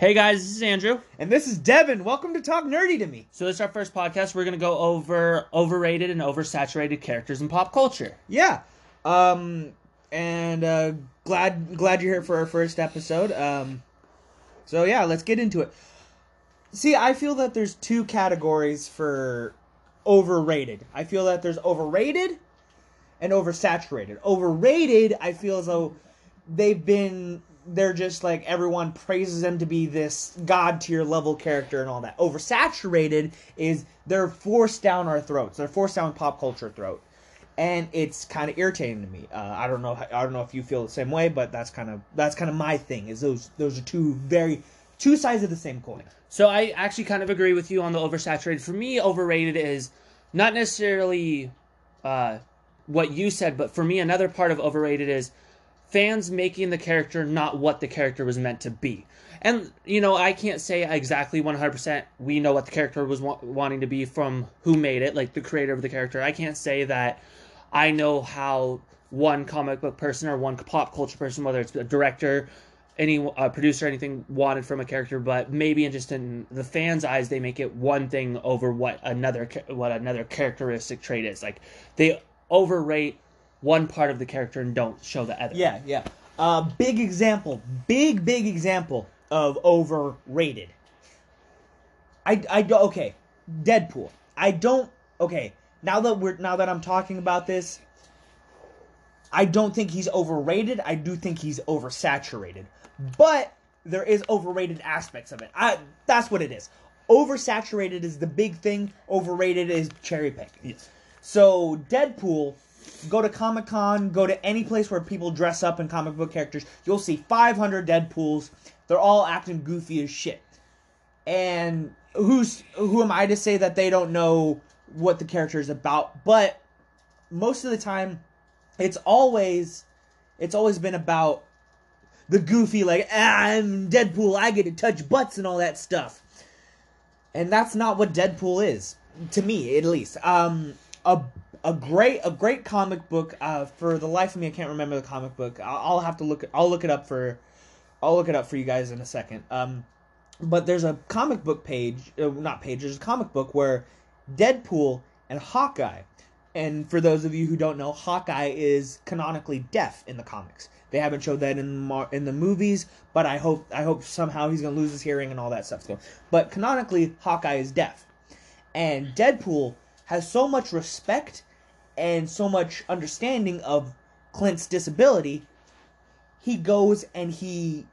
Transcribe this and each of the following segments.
Hey guys, this is Andrew. And this is Devin. Welcome to Talk Nerdy to Me. So this is our first podcast. We're gonna go over overrated and oversaturated characters in pop culture. Yeah. Um and uh glad glad you're here for our first episode. Um so yeah, let's get into it. See, I feel that there's two categories for overrated. I feel that there's overrated and oversaturated. Overrated, I feel as though they've been they're just like everyone praises them to be this god tier level character and all that. Oversaturated is they're forced down our throats. They're forced down pop culture throat, and it's kind of irritating to me. Uh, I don't know. I don't know if you feel the same way, but that's kind of that's kind of my thing. Is those those are two very two sides of the same coin. So I actually kind of agree with you on the oversaturated. For me, overrated is not necessarily uh, what you said, but for me, another part of overrated is fans making the character not what the character was meant to be. And you know, I can't say exactly 100% we know what the character was wa- wanting to be from who made it, like the creator of the character. I can't say that I know how one comic book person or one pop culture person, whether it's a director, any uh, producer, anything wanted from a character, but maybe in just in the fans' eyes, they make it one thing over what another what another characteristic trait is. Like they overrate one part of the character and don't show the other. Yeah, yeah. Uh, big example, big big example of overrated. I I don't okay. Deadpool. I don't okay. Now that we're now that I'm talking about this, I don't think he's overrated. I do think he's oversaturated. But there is overrated aspects of it. I that's what it is. Oversaturated is the big thing. Overrated is cherry pick. Yes. So Deadpool, go to Comic Con, go to any place where people dress up in comic book characters. You'll see 500 Deadpools. They're all acting goofy as shit. And who's who am I to say that they don't know what the character is about? But most of the time, it's always it's always been about the goofy like ah, I'm Deadpool, I get to touch butts and all that stuff. And that's not what Deadpool is to me, at least. Um, a a great a great comic book. Uh, for the life of me, I can't remember the comic book. I'll, I'll have to look. I'll look it up for. I'll look it up for you guys in a second. Um, but there's a comic book page, uh, not page. There's a comic book where Deadpool and Hawkeye. And for those of you who don't know, Hawkeye is canonically deaf in the comics. They haven't showed that in mar- in the movies, but I hope I hope somehow he's gonna lose his hearing and all that stuff. But canonically, Hawkeye is deaf, and Deadpool has so much respect and so much understanding of Clint's disability. He goes and he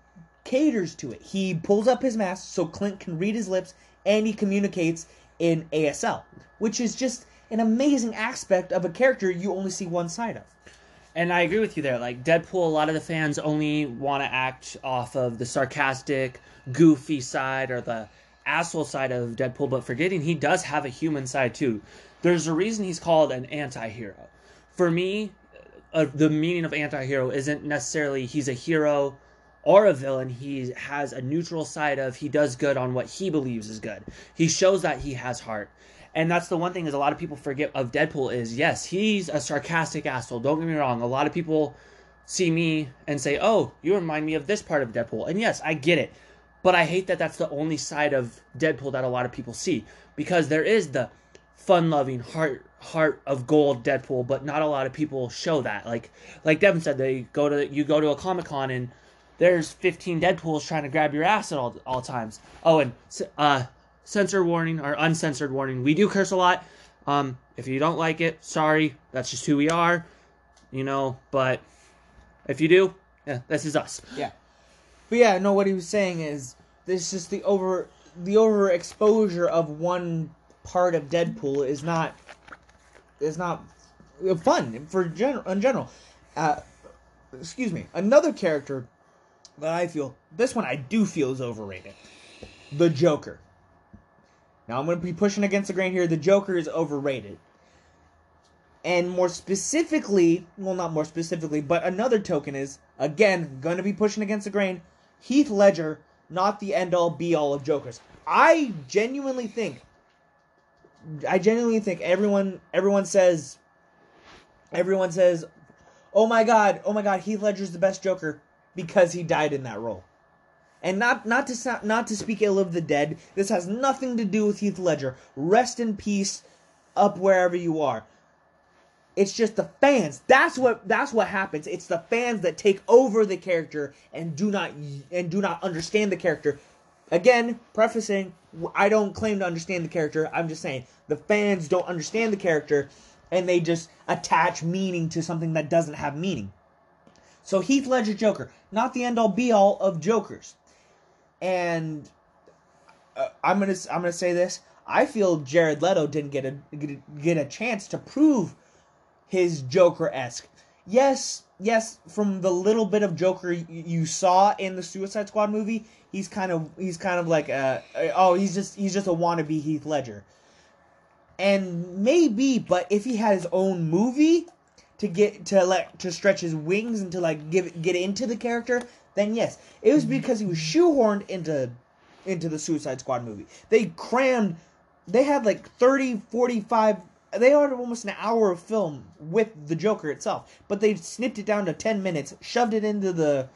caters to it. He pulls up his mask so Clint can read his lips, and he communicates in ASL, which is just an amazing aspect of a character you only see one side of. And I agree with you there. Like Deadpool, a lot of the fans only want to act off of the sarcastic, goofy side or the asshole side of Deadpool, but forgetting he does have a human side too. There's a reason he's called an anti-hero. For me, uh, the meaning of anti-hero isn't necessarily he's a hero or a villain. He has a neutral side of he does good on what he believes is good. He shows that he has heart. And that's the one thing is a lot of people forget of Deadpool is yes, he's a sarcastic asshole. Don't get me wrong. A lot of people see me and say, "Oh, you remind me of this part of Deadpool." And yes, I get it. But I hate that that's the only side of Deadpool that a lot of people see because there is the fun-loving heart heart of gold Deadpool, but not a lot of people show that. Like like Devin said, they go to you go to a Comic Con and there's 15 Deadpools trying to grab your ass at all all times. Oh, and uh, censor warning or uncensored warning. We do curse a lot. Um, if you don't like it, sorry. That's just who we are. You know, but if you do, yeah, this is us. Yeah. But yeah, no, what he was saying is this is the over the overexposure of one part of Deadpool is not is not fun for general in general. Uh, excuse me. Another character that I feel this one I do feel is overrated. The Joker. Now I'm going to be pushing against the grain here. The Joker is overrated. And more specifically, well, not more specifically, but another token is, again, going to be pushing against the grain. Heath Ledger, not the end all be all of Jokers. I genuinely think, I genuinely think everyone, everyone says, everyone says, oh my god, oh my god, Heath Ledger's the best Joker because he died in that role. And not not to sound, not to speak ill of the dead. This has nothing to do with Heath Ledger. Rest in peace, up wherever you are. It's just the fans. That's what that's what happens. It's the fans that take over the character and do not and do not understand the character. Again, prefacing, I don't claim to understand the character. I'm just saying the fans don't understand the character and they just attach meaning to something that doesn't have meaning. So Heath Ledger Joker, not the end all be all of Jokers. And uh, I'm gonna I'm gonna say this. I feel Jared Leto didn't get a get a chance to prove his Joker esque. Yes, yes. From the little bit of Joker you saw in the Suicide Squad movie, he's kind of he's kind of like a, oh he's just he's just a wannabe Heath Ledger. And maybe, but if he had his own movie to get to like to stretch his wings and to like give get into the character, then yes, it was because he was shoehorned into into the Suicide Squad movie. They crammed they had like 30 45 they had almost an hour of film with the Joker itself, but they snipped it down to 10 minutes, shoved it into the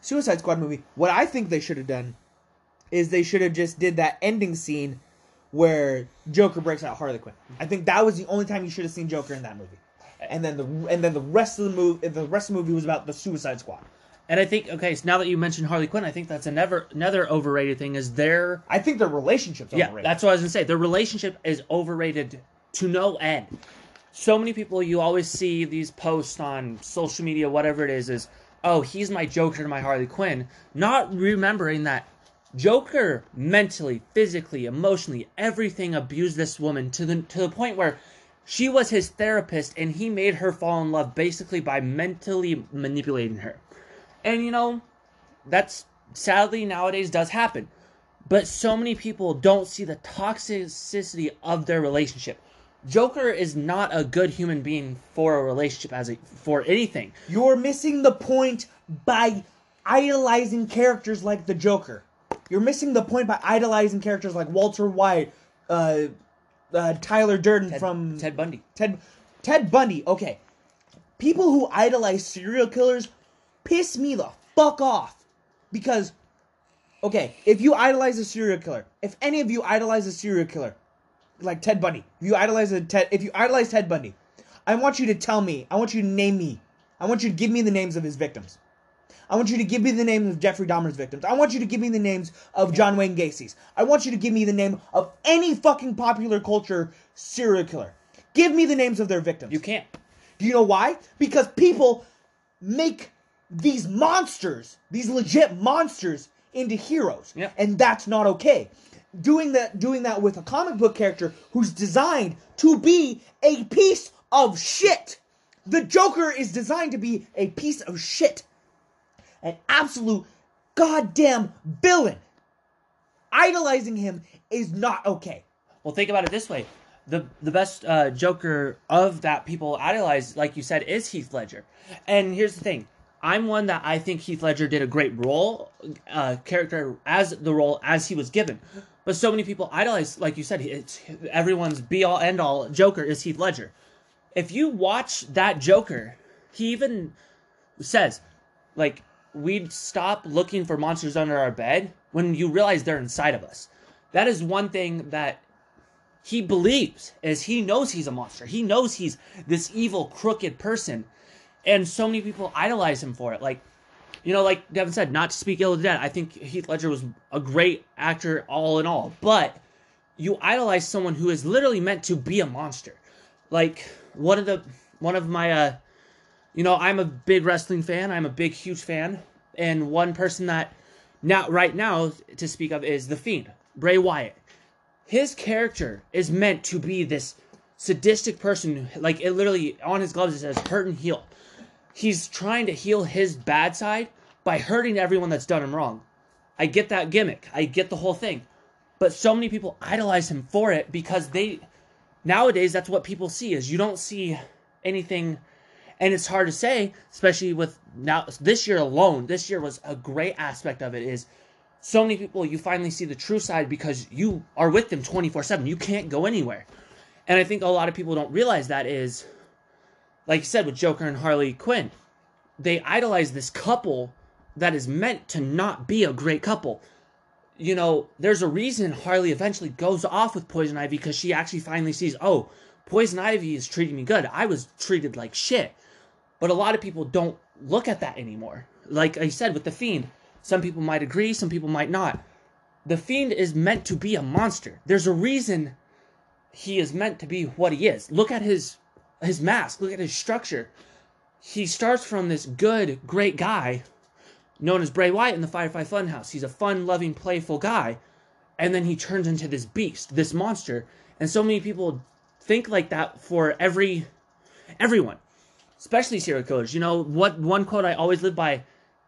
Suicide Squad movie. What I think they should have done is they should have just did that ending scene where Joker breaks out Harley Quinn. I think that was the only time you should have seen Joker in that movie. And then the and then the rest of the movie the rest of the movie was about the Suicide Squad. And I think okay, so now that you mentioned Harley Quinn, I think that's another another overrated thing is their I think their relationship's yeah, overrated. that's what I was gonna say. Their relationship is overrated to no end. So many people you always see these posts on social media, whatever it is, is oh he's my Joker to my Harley Quinn, not remembering that Joker mentally, physically, emotionally, everything abused this woman to the to the point where she was his therapist and he made her fall in love basically by mentally manipulating her. And you know, that's sadly nowadays does happen. But so many people don't see the toxicity of their relationship. Joker is not a good human being for a relationship as a for anything. You're missing the point by idolizing characters like the Joker. You're missing the point by idolizing characters like Walter White, uh, uh, Tyler Durden Ted, from Ted Bundy. Ted Ted Bundy. Okay, people who idolize serial killers piss me the fuck off because okay, if you idolize a serial killer, if any of you idolize a serial killer like Ted Bundy, if you idolize a Ted, if you idolize Ted Bundy, I want you to tell me, I want you to name me, I want you to give me the names of his victims. I want you to give me the names of Jeffrey Dahmer's victims. I want you to give me the names of John Wayne Gacy's. I want you to give me the name of any fucking popular culture serial killer. Give me the names of their victims. You can't. Do you know why? Because people make these monsters, these legit monsters, into heroes. Yep. And that's not okay. Doing that doing that with a comic book character who's designed to be a piece of shit. The Joker is designed to be a piece of shit. An absolute goddamn villain. Idolizing him is not okay. Well, think about it this way: the the best uh, Joker of that people idolize, like you said, is Heath Ledger. And here's the thing: I'm one that I think Heath Ledger did a great role, uh, character as the role as he was given. But so many people idolize, like you said, it's everyone's be all end all Joker is Heath Ledger. If you watch that Joker, he even says, like, we'd stop looking for monsters under our bed when you realize they're inside of us. That is one thing that he believes is he knows he's a monster. He knows he's this evil, crooked person. And so many people idolize him for it. Like, you know, like Devin said, not to speak ill of the dead. I think Heath Ledger was a great actor all in all. But you idolize someone who is literally meant to be a monster. Like one of the one of my uh you know, I'm a big wrestling fan. I'm a big huge fan. And one person that now right now to speak of is the Fiend, Bray Wyatt. His character is meant to be this sadistic person like it literally on his gloves it says hurt and heal. He's trying to heal his bad side by hurting everyone that's done him wrong. I get that gimmick. I get the whole thing. But so many people idolize him for it because they nowadays that's what people see is you don't see anything and it's hard to say especially with now this year alone this year was a great aspect of it is so many people you finally see the true side because you are with them 24/7 you can't go anywhere and i think a lot of people don't realize that is like you said with joker and harley quinn they idolize this couple that is meant to not be a great couple. You know, there's a reason Harley eventually goes off with Poison Ivy because she actually finally sees, oh, Poison Ivy is treating me good. I was treated like shit. But a lot of people don't look at that anymore. Like I said with the Fiend, some people might agree, some people might not. The Fiend is meant to be a monster. There's a reason he is meant to be what he is. Look at his his mask, look at his structure. He starts from this good, great guy known as Bray Wyatt in the Firefly Funhouse. He's a fun, loving, playful guy. And then he turns into this beast, this monster. And so many people think like that for every everyone, especially serial killers. You know what? One quote I always live by,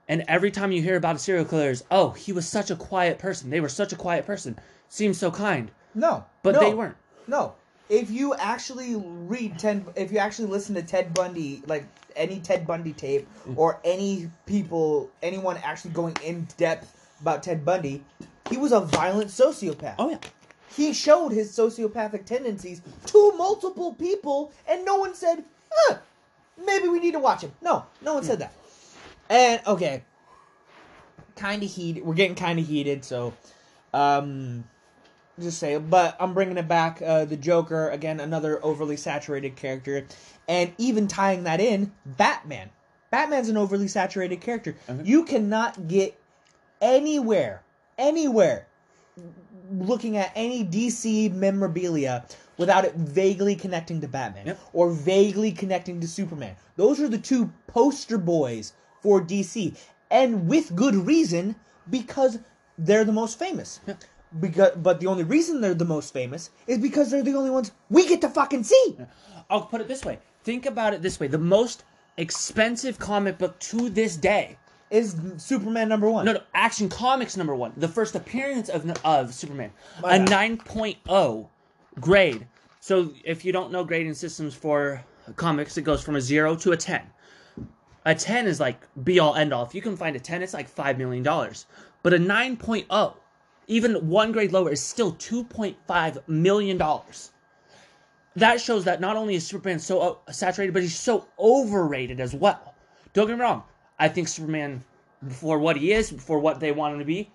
and every time you hear about a serial killer is, "Oh, he was such a quiet person. They were such a quiet person. Seems so kind." No, But no, they weren't. No, if you actually read Ted, if you actually listen to Ted Bundy, like any Ted Bundy tape, Mm. or any people, anyone actually going in depth about Ted Bundy, he was a violent sociopath. Oh yeah. He showed his sociopathic tendencies to multiple people, and no one said, huh, maybe we need to watch him. No, no one said that. And, okay, kind of heated. We're getting kind of heated, so, um, just say, but I'm bringing it back. Uh, the Joker, again, another overly saturated character. And even tying that in, Batman. Batman's an overly saturated character. Okay. You cannot get anywhere, anywhere looking at any DC memorabilia without it vaguely connecting to Batman Yep. or vaguely connecting to Superman. Those are the two poster boys for DC, and with good reason because they're the most famous. Yep. Because, but the only reason they're the most famous is because they're the only ones we get to fucking see. I'll put it this way. Think about it this way. The most expensive comic book to this day. Is Superman number one? No, no, Action Comics number one. The first appearance of of Superman. My a bad. 9.0 grade. So if you don't know grading systems for comics, it goes from a 0 to a 10. A 10 is like be all end all. If you can find a 10, it's like $5 million. But a 9.0, even one grade lower, is still $2.5 million. That shows that not only is Superman so uh, saturated, but he's so overrated as well. Don't get me wrong. I think Superman, for what he is, for what they want him to be,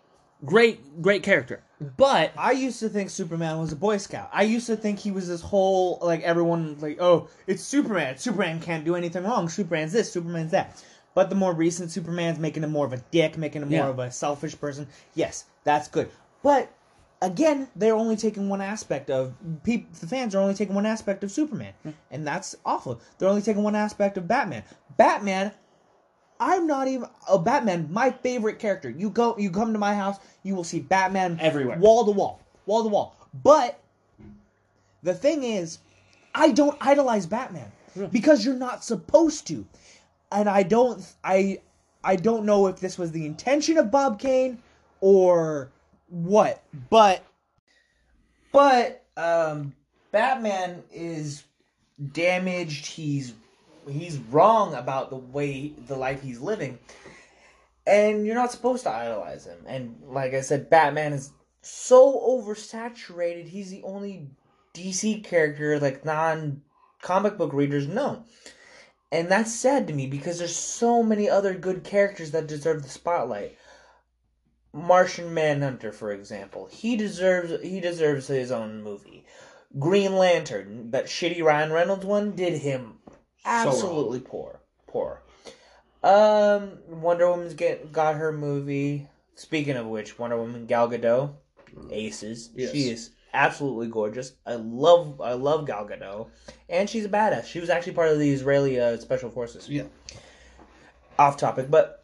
great, great character. But I used to think Superman was a Boy Scout. I used to think he was this whole like everyone like oh it's Superman. Superman can't do anything wrong. Superman's this. Superman's that. But the more recent Superman's making him more of a dick, making him more Yeah. of a selfish person. Yes, that's good. But again, they're only taking one aspect of people. The fans are only taking one aspect of Superman, and that's awful. They're only taking one aspect of Batman. Batman I'm not even a Batman. My favorite character. You go, you come to my house, you will see Batman Everywhere. wall to wall, wall to wall. But the thing is, I don't idolize Batman because you're not supposed to, and I don't, I, I don't know if this was the intention of Bob Kane or what, but, but um, Batman is damaged. He's he's wrong about the way the life he's living. And you're not supposed to idolize him. And like i said batman is so oversaturated. He's the only dc character like non comic book readers know. And that's sad to me because there's so many other good characters that deserve the spotlight martian manhunter for example he deserves he deserves his own movie. Green lantern that shitty ryan reynolds one did him absolutely poor poor. Um wonder woman's get got her movie. Speaking of which wonder woman gal gadot aces. Yes. she is absolutely gorgeous. I love i love gal gadot. And she's a badass. She was actually part of the israeli uh, special forces. Yeah. off topic but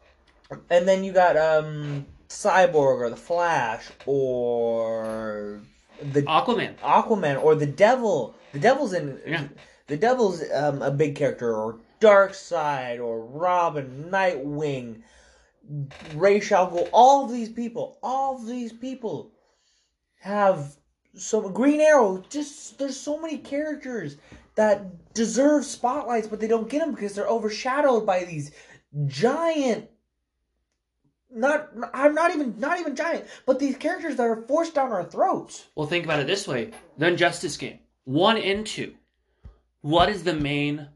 and then you got um cyborg or the flash or the Aquaman. Aquaman or the Devil. The Devil's in. Yeah. The Devil's um, a big character, or Darkseid or Robin, Nightwing, al Ghul. All of these people, all of these people have so Green Arrow. Just there's so many characters that deserve spotlights, but they don't get them because they're overshadowed by these giant. Not, I'm not even, not even giant, but these characters that are forced down our throats. Well, think about it this way. The Injustice game. One and two. What is the main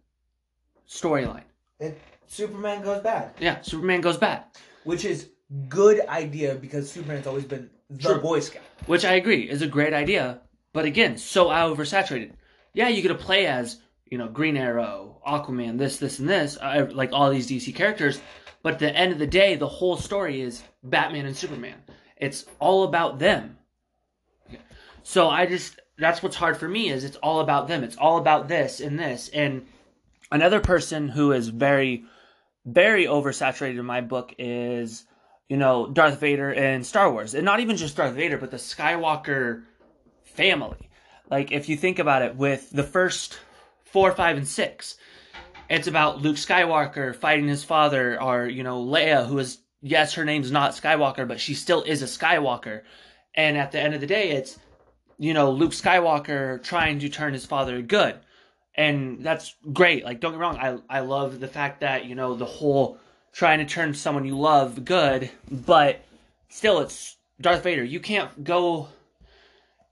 storyline? It, Superman goes bad. Yeah, Superman goes bad. which is good idea because Superman's always been the Sure. Boy Scout. which I agree is a great idea, but again, so oversaturated. Yeah, you get to play as you know Green Arrow, Aquaman, this, this, and this, uh, like all these DC characters. But at the end of the day, the whole story is Batman and Superman. It's all about them. So I just that's what's hard for me is it's all about them. It's all about this and this and another person who is very very oversaturated in my book is you know Darth Vader and Star Wars. And not even just Darth Vader, but the Skywalker family. Like if you think about it with the first 4, 5 and 6, it's about Luke Skywalker fighting his father or you know Leia who is yes her name's not Skywalker but she still is a Skywalker. And at the end of the day it's you know Luke Skywalker trying to turn his father good. And that's great. Like don't get wrong, I I love the fact that, you know, the whole trying to turn someone you love good, but still it's Darth Vader. You can't go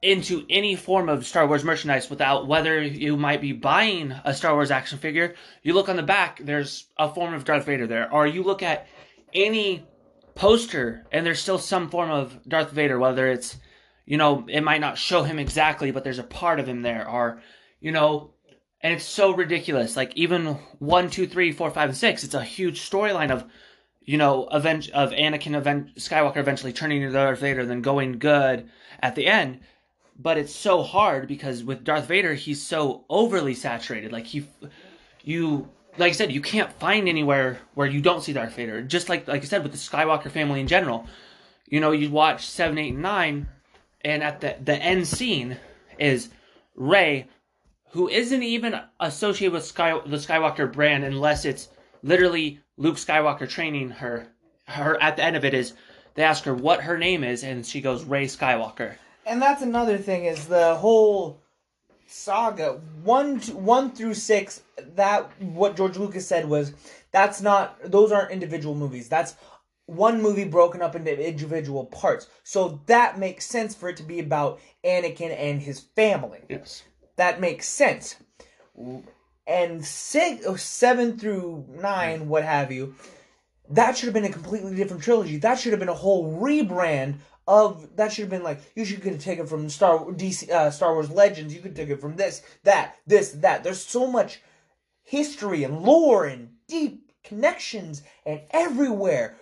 into any form of Star Wars merchandise without whether you might be buying a Star Wars action figure. You look on the back, there's a form of Darth Vader there. Or you look at any poster and there's still some form of Darth Vader, whether it's, you know, it might not show him exactly, but there's a part of him there. Or, you know, and it's so ridiculous. Like even one, two, three, four, five, and six, it's a huge storyline of, you know, event of Anakin event Skywalker eventually turning into Darth Vader, then going good at the end. But it's so hard because with Darth Vader, he's so overly saturated. Like he, you, like I said, you can't find anywhere where you don't see Darth Vader. Just like like I said with the Skywalker family in general, you know, you watch seven, eight, and nine, and at the the end scene is Rey who isn't even associated with Sky, the Skywalker brand unless it's literally Luke Skywalker training her. Her at the end of it is they ask her what her name is, and she goes Rey Skywalker. And that's another thing is the whole saga one to, one through six. That what George Lucas said was that's not those aren't individual movies. That's one movie broken up into individual parts. So that makes sense for it to be about Anakin and his family. Yes. That makes sense. And six, oh, seven through nine, what have you, that should have been a completely different trilogy. That should have been a whole rebrand of. That should have been like you should could have taken from Star DC uh, Star Wars Legends. You could take it from this, that, this, that. There's so much history and lore and deep connections and everywhere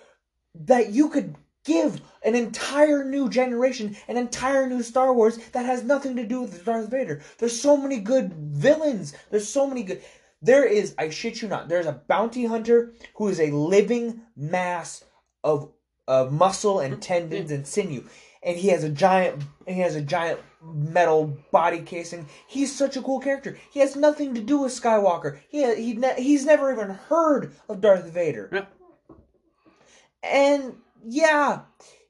that you could give an entire new generation, an entire new Star Wars that has nothing to do with Darth Vader. There's so many good villains. There's so many good. There is, I shit you not, there's a bounty hunter who is a living mass of of muscle and tendons and sinew, and he has a giant, he has a giant metal body casing. He's such a cool character. He has nothing to do with Skywalker. He he ne- he's never even heard of Darth Vader. Yeah. And yeah,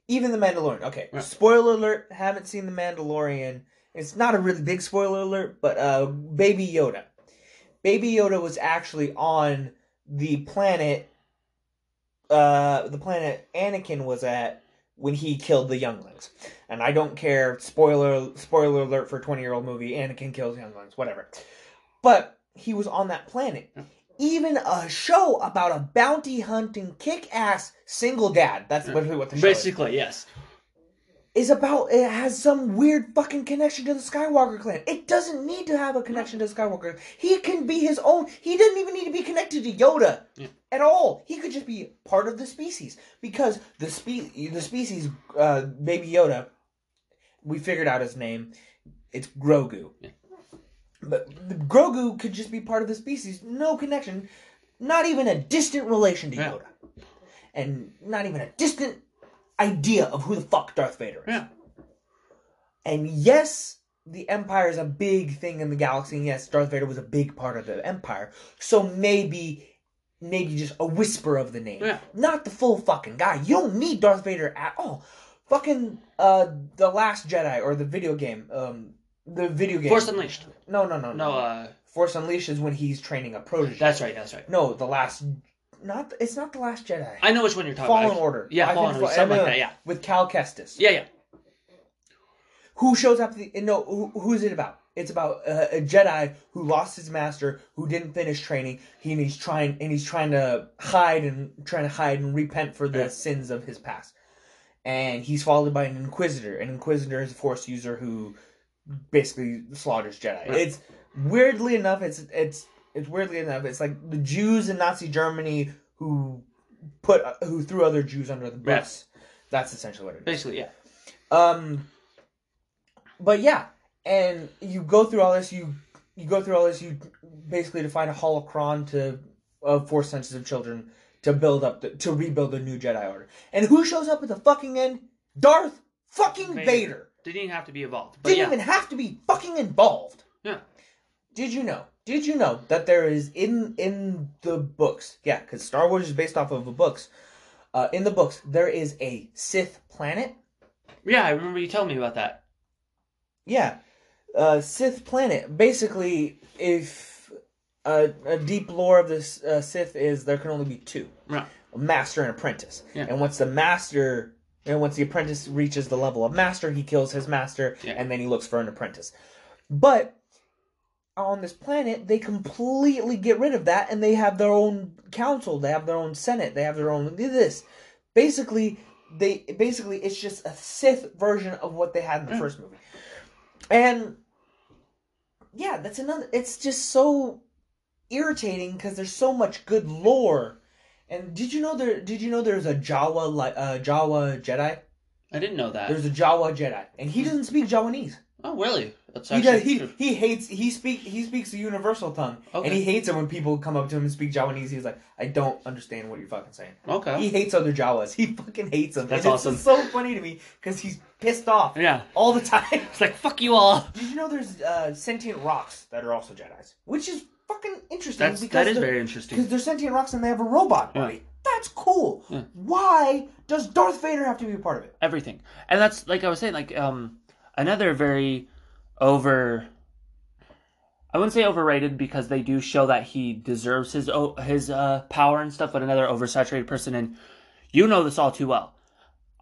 even the Mandalorian. Okay, Yeah. spoiler alert. Haven't seen the Mandalorian. It's not a really big spoiler alert, but uh, Baby Yoda. Baby Yoda was actually on the planet. Uh, the planet Anakin was at when he killed the younglings. And I don't care. Spoiler spoiler alert for twenty year old movie. Anakin kills younglings. Whatever. But he was on that planet. Even a show about a bounty hunting kick ass single dad. That's literally what the show is Basically, yes. Is about it has some weird fucking connection to the Skywalker clan. It doesn't need to have a connection to Skywalker. He can be his own. He doesn't even need to be connected to Yoda Yeah. at all. He could just be part of the species because the spe the species uh, Baby Yoda. We figured out his name. It's Grogu. Yeah. But the Grogu could just be part of the species. No connection. Not even a distant relation to Yeah. Yoda. And not even a distant idea of who the fuck Darth Vader is. Yeah. And yes, the Empire is a big thing in the galaxy, and yes, Darth Vader was a big part of the Empire. So maybe, maybe just a whisper of the name, Yeah. not the full fucking guy. You don't need Darth Vader at all. Fucking uh, the Last Jedi or the video game, um, the video game. Force Unleashed. No, no, no, No, uh, Force Unleashed is when he's training a protege. that's right. That's right. no, the last. Not it's not the Last Jedi. I know which one you're talking Fallen about. Order. Yeah, I Fallen Order, something like that. Yeah. With Cal Kestis. Yeah, yeah. Who shows up? The, no, who, who's it about? It's about uh, a Jedi who lost his master, who didn't finish training. He and he's trying and he's trying to hide and trying to hide and repent for the Yeah. sins of his past. And he's followed by an Inquisitor. An Inquisitor is a Force user who basically slaughters Jedi. Right. It's weirdly enough, it's it's it's weirdly enough, it's like the Jews in Nazi Germany who put who threw other Jews under the bus. That's essentially what it is. Basically, yeah. Um, but yeah, and you go through all this. You you go through all this. You basically to find a holocron to of force sensitive children to build up the, to rebuild the new Jedi Order. And who shows up at the fucking end? Darth fucking Vader. Vader. Didn't even have to be involved. But Didn't yeah. even have to be fucking involved. Yeah. Did you know? Did you know that there is in in the books? Yeah, because Star Wars is based off of the books. Uh, in the books, there is a Sith planet Yeah, I remember you telling me about that. Yeah, uh, Sith planet. Basically, if uh, a deep lore of this uh, Sith is there can only be two, Right. a master and apprentice. Yeah. And once the master, and once the apprentice reaches the level of master, he kills his master, Yeah. and then he looks for an apprentice. But on this planet, they completely get rid of that, and they have their own council. They have their own senate. They have their own this. Basically, they basically it's just a Sith version of what they had in the Yeah. first movie. And yeah, that's another. It's just so irritating because there's so much good lore. And did you know there? Did you know there's a Jawa like uh, Jawa Jedi? I didn't know that. There's a Jawa Jedi, and he doesn't speak Jawanese. Oh, really? That's He does. He, true. he hates. He speak. He speaks the universal tongue, Okay. and he hates it when people come up to him and speak Jawanese. He's like, I don't understand what you're fucking saying. Okay. He hates other Jawas. He fucking hates them. That's and awesome. It's so funny to me because he's pissed off Yeah. all the time. It's like fuck you all. Did you know there's uh, sentient rocks that are also Jedi's, which is fucking interesting. That's because that is very because interesting. they're sentient rocks and they have a robot Yeah. That's cool. Yeah. Why does Darth Vader have to be a part of it? Everything, and that's like I was saying, like um another very over. I wouldn't say overrated because they do show that he deserves his his uh, power and stuff, but another oversaturated person, and you know this all too well.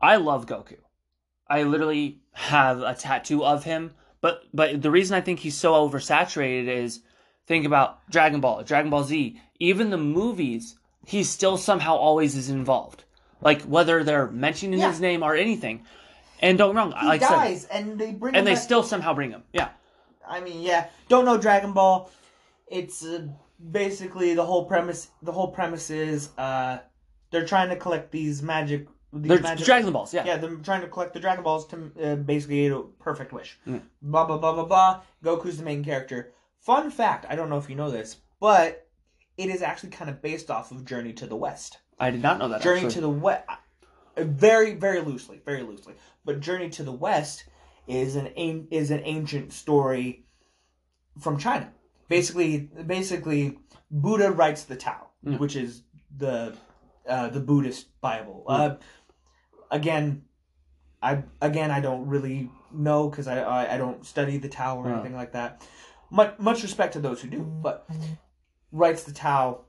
I love Goku. I literally have a tattoo of him, but but the reason I think he's so oversaturated is think about Dragon Ball, Dragon Ball Z, even the movies. He still somehow always is involved, like whether they're mentioning Yeah. his name or anything. And don't wrong, He like I said, dies, and they bring. him and they back- still somehow bring him. Yeah, I mean, yeah. Don't know Dragon Ball. It's uh, basically the whole premise. The whole premise is uh, they're trying to collect these magic. These they're magic, Dragon Balls. Yeah, Yeah, they're trying to collect the Dragon Balls to uh, basically get a perfect wish. Mm. Blah blah blah blah blah. Goku's the main character. Fun fact: I don't know if you know this, but it is actually kind of based off of Journey to the West. I did not know that. Journey actually. to the West, very very loosely, very loosely. But Journey to the West is an is an ancient story from China. Basically, basically, Buddha writes the Tao, Mm. which is the uh, the Buddhist Bible. Uh, again, I again I don't really know because I, I I don't study the Tao or Yeah. anything like that. Much much respect to those who do, but writes the Tao,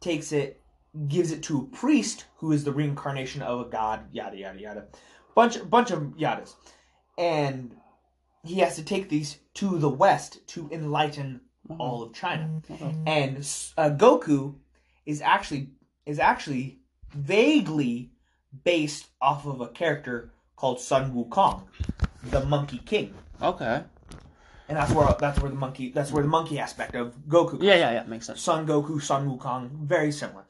takes it, gives it to a priest who is the reincarnation of a god. Yada yada yada, bunch bunch of yadas, and he has to take these to the West to enlighten all of China. Okay. And uh, Goku is actually is actually vaguely based off of a character called Sun Wukong, the Monkey King, Okay. and that's where that's where the monkey that's where the monkey aspect of Goku. Yeah, yeah, yeah. Makes sense. Sun Goku, Sun Wukong, very similar.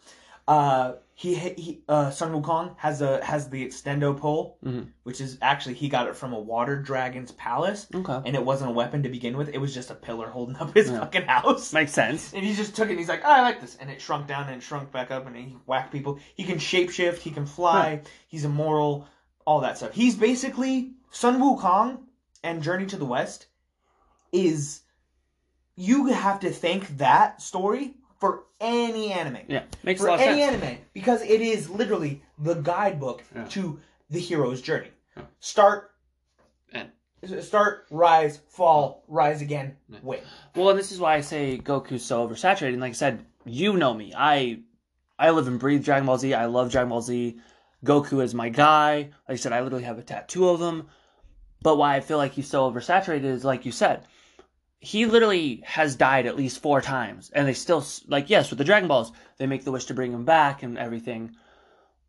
Uh, he he uh, Sun Wukong has a has the extendo pole, Mhm. which is actually he got it from a water dragon's palace, Okay. and it wasn't a weapon to begin with. It was just a pillar holding up his Yeah. fucking house. Makes sense. And he just took it and he's like, oh, I like this. And it shrunk down and shrunk back up and he whacked people. He can shapeshift, he can fly, he's immortal, all that stuff. He's basically Sun Wukong and Journey to the West is you have to thank that story for any anime. Yeah, makes a For lot of any sense. anime. Because it is literally the guidebook Yeah. to the hero's journey. Yeah. Start And- start, rise, fall, rise again, Yeah. win. Well, and this is why I say Goku's so oversaturated. And like I said, you know me. I I live and breathe Dragon Ball Z. I love Dragon Ball Z. Goku is my guy. Like I said, I literally have a tattoo of him. But why I feel like he's so oversaturated is like you said, he literally has died at least four times, and they still like yes, with the Dragon Balls, they make the wish to bring him back and everything,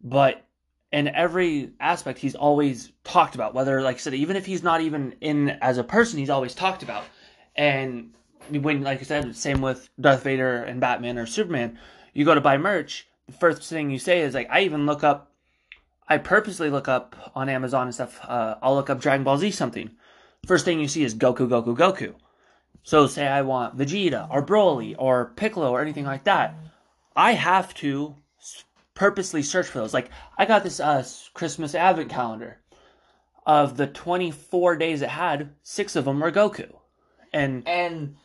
but in every aspect, he's always talked about. Whether, like I said, even if he's not even in as a person, he's always talked about. And when, like I said, same with Darth Vader and Batman or Superman, you go to buy merch, the first thing you say is like, I even look up. I purposely look up on Amazon and stuff. Uh, I'll look up Dragon Ball Z something. First thing you see is Goku, Goku, Goku. So say I want Vegeta or Broly or Piccolo or anything like that. I have to purposely search for those. Like I got this uh, Christmas advent calendar. Of the 24 days it had, six of them were Goku. And and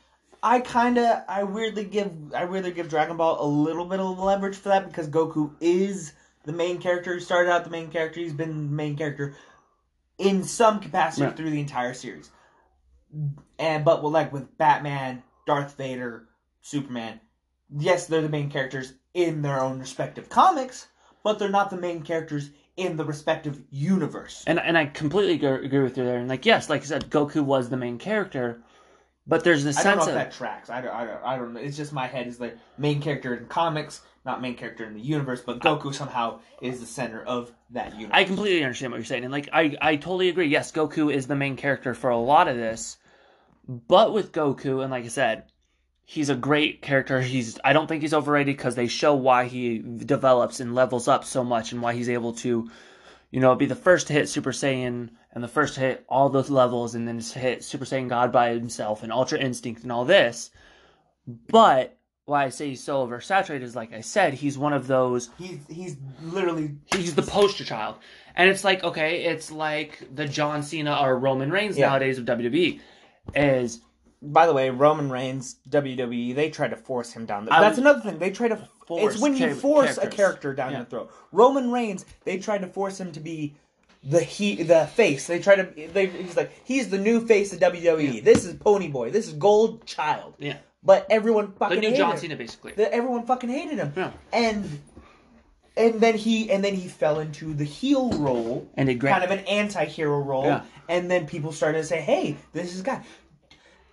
I kind of I weirdly give I weirdly give Dragon Ball a little bit of leverage for that because Goku is the main character. He started out the main character. He's been the main character in some capacity Right. through the entire series. And but well, like with Batman, Darth Vader, Superman, yes, they're the main characters in their own respective comics, but they're not the main characters in the respective universe. and and I completely agree, with you there. And like yes, like I said, Goku was the main character, but there's a I don't know sense if of that tracks. I don't, I don't, I don't know. It's just my head is the main character in comics, not main character in the universe, but Goku somehow is the center of that universe. I completely understand what you're saying, and like I, I totally agree. Yes, Goku is the main character for a lot of this, but with Goku, and like I said, he's a great character. He's I don't think he's overrated because they show why he develops and levels up so much, and why he's able to, you know, be the first to hit Super Saiyan and the first to hit all those levels, and then hit Super Saiyan God by himself and Ultra Instinct and all this. But why I say he's so oversaturated is, like I said, he's one of those he's he's literally he's the poster child. And it's like, okay, it's like the John Cena or Roman Reigns Yeah. nowadays of WWE. Is By the way, Roman Reigns, WWE, they try to force him down. The, I that's would- another thing. They try to. Force it's when you force a character down Yeah. your throat. Roman Reigns, they tried to force him to be the he the face. They try to. They, he's like he's the new face of WWE. This is Pony Boy. This is Gold Child. yeah, But everyone fucking the fucking new hated John him. Cena basically. that everyone fucking hated him. Yeah. And and then he and then he fell into the heel role, And did great. kind of an anti-hero role. Yeah. And then people started to say, "Hey, this is a guy."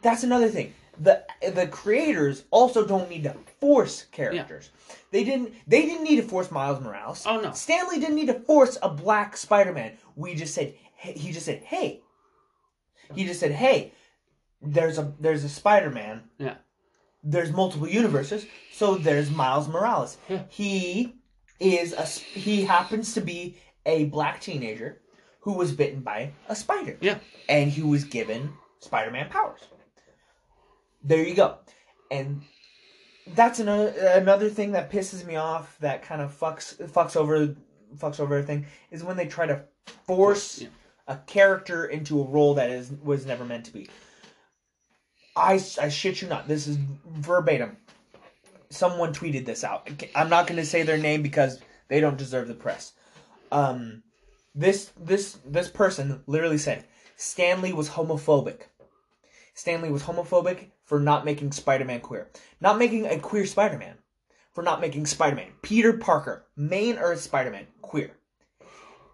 That's another thing. The the creators also don't need to force characters. They didn't they didn't need to force Miles Morales. Oh, no. Stan Lee didn't need to force a black Spider-Man. We just said he just said, "Hey." He just said, "Hey, there's a there's a Spider-Man yeah, there's multiple universes, so there's Miles Morales. Yeah. He is a he happens to be a black teenager who was bitten by a spider. Yeah. And he was given Spider-Man powers. There you go. And that's another another thing that pisses me off that kind of fucks fucks over fucks over everything is when they try to force Yeah. a character into a role that is was never meant to be. I, I shit you not. This is verbatim. Someone tweeted this out. I'm not going to say their name because they don't deserve the press. Um, this this this person literally said Stan Lee was homophobic. Stan Lee was homophobic for not making Spider-Man queer, not making a queer Spider-Man, for not making Spider-Man Peter Parker, main Earth Spider-Man queer,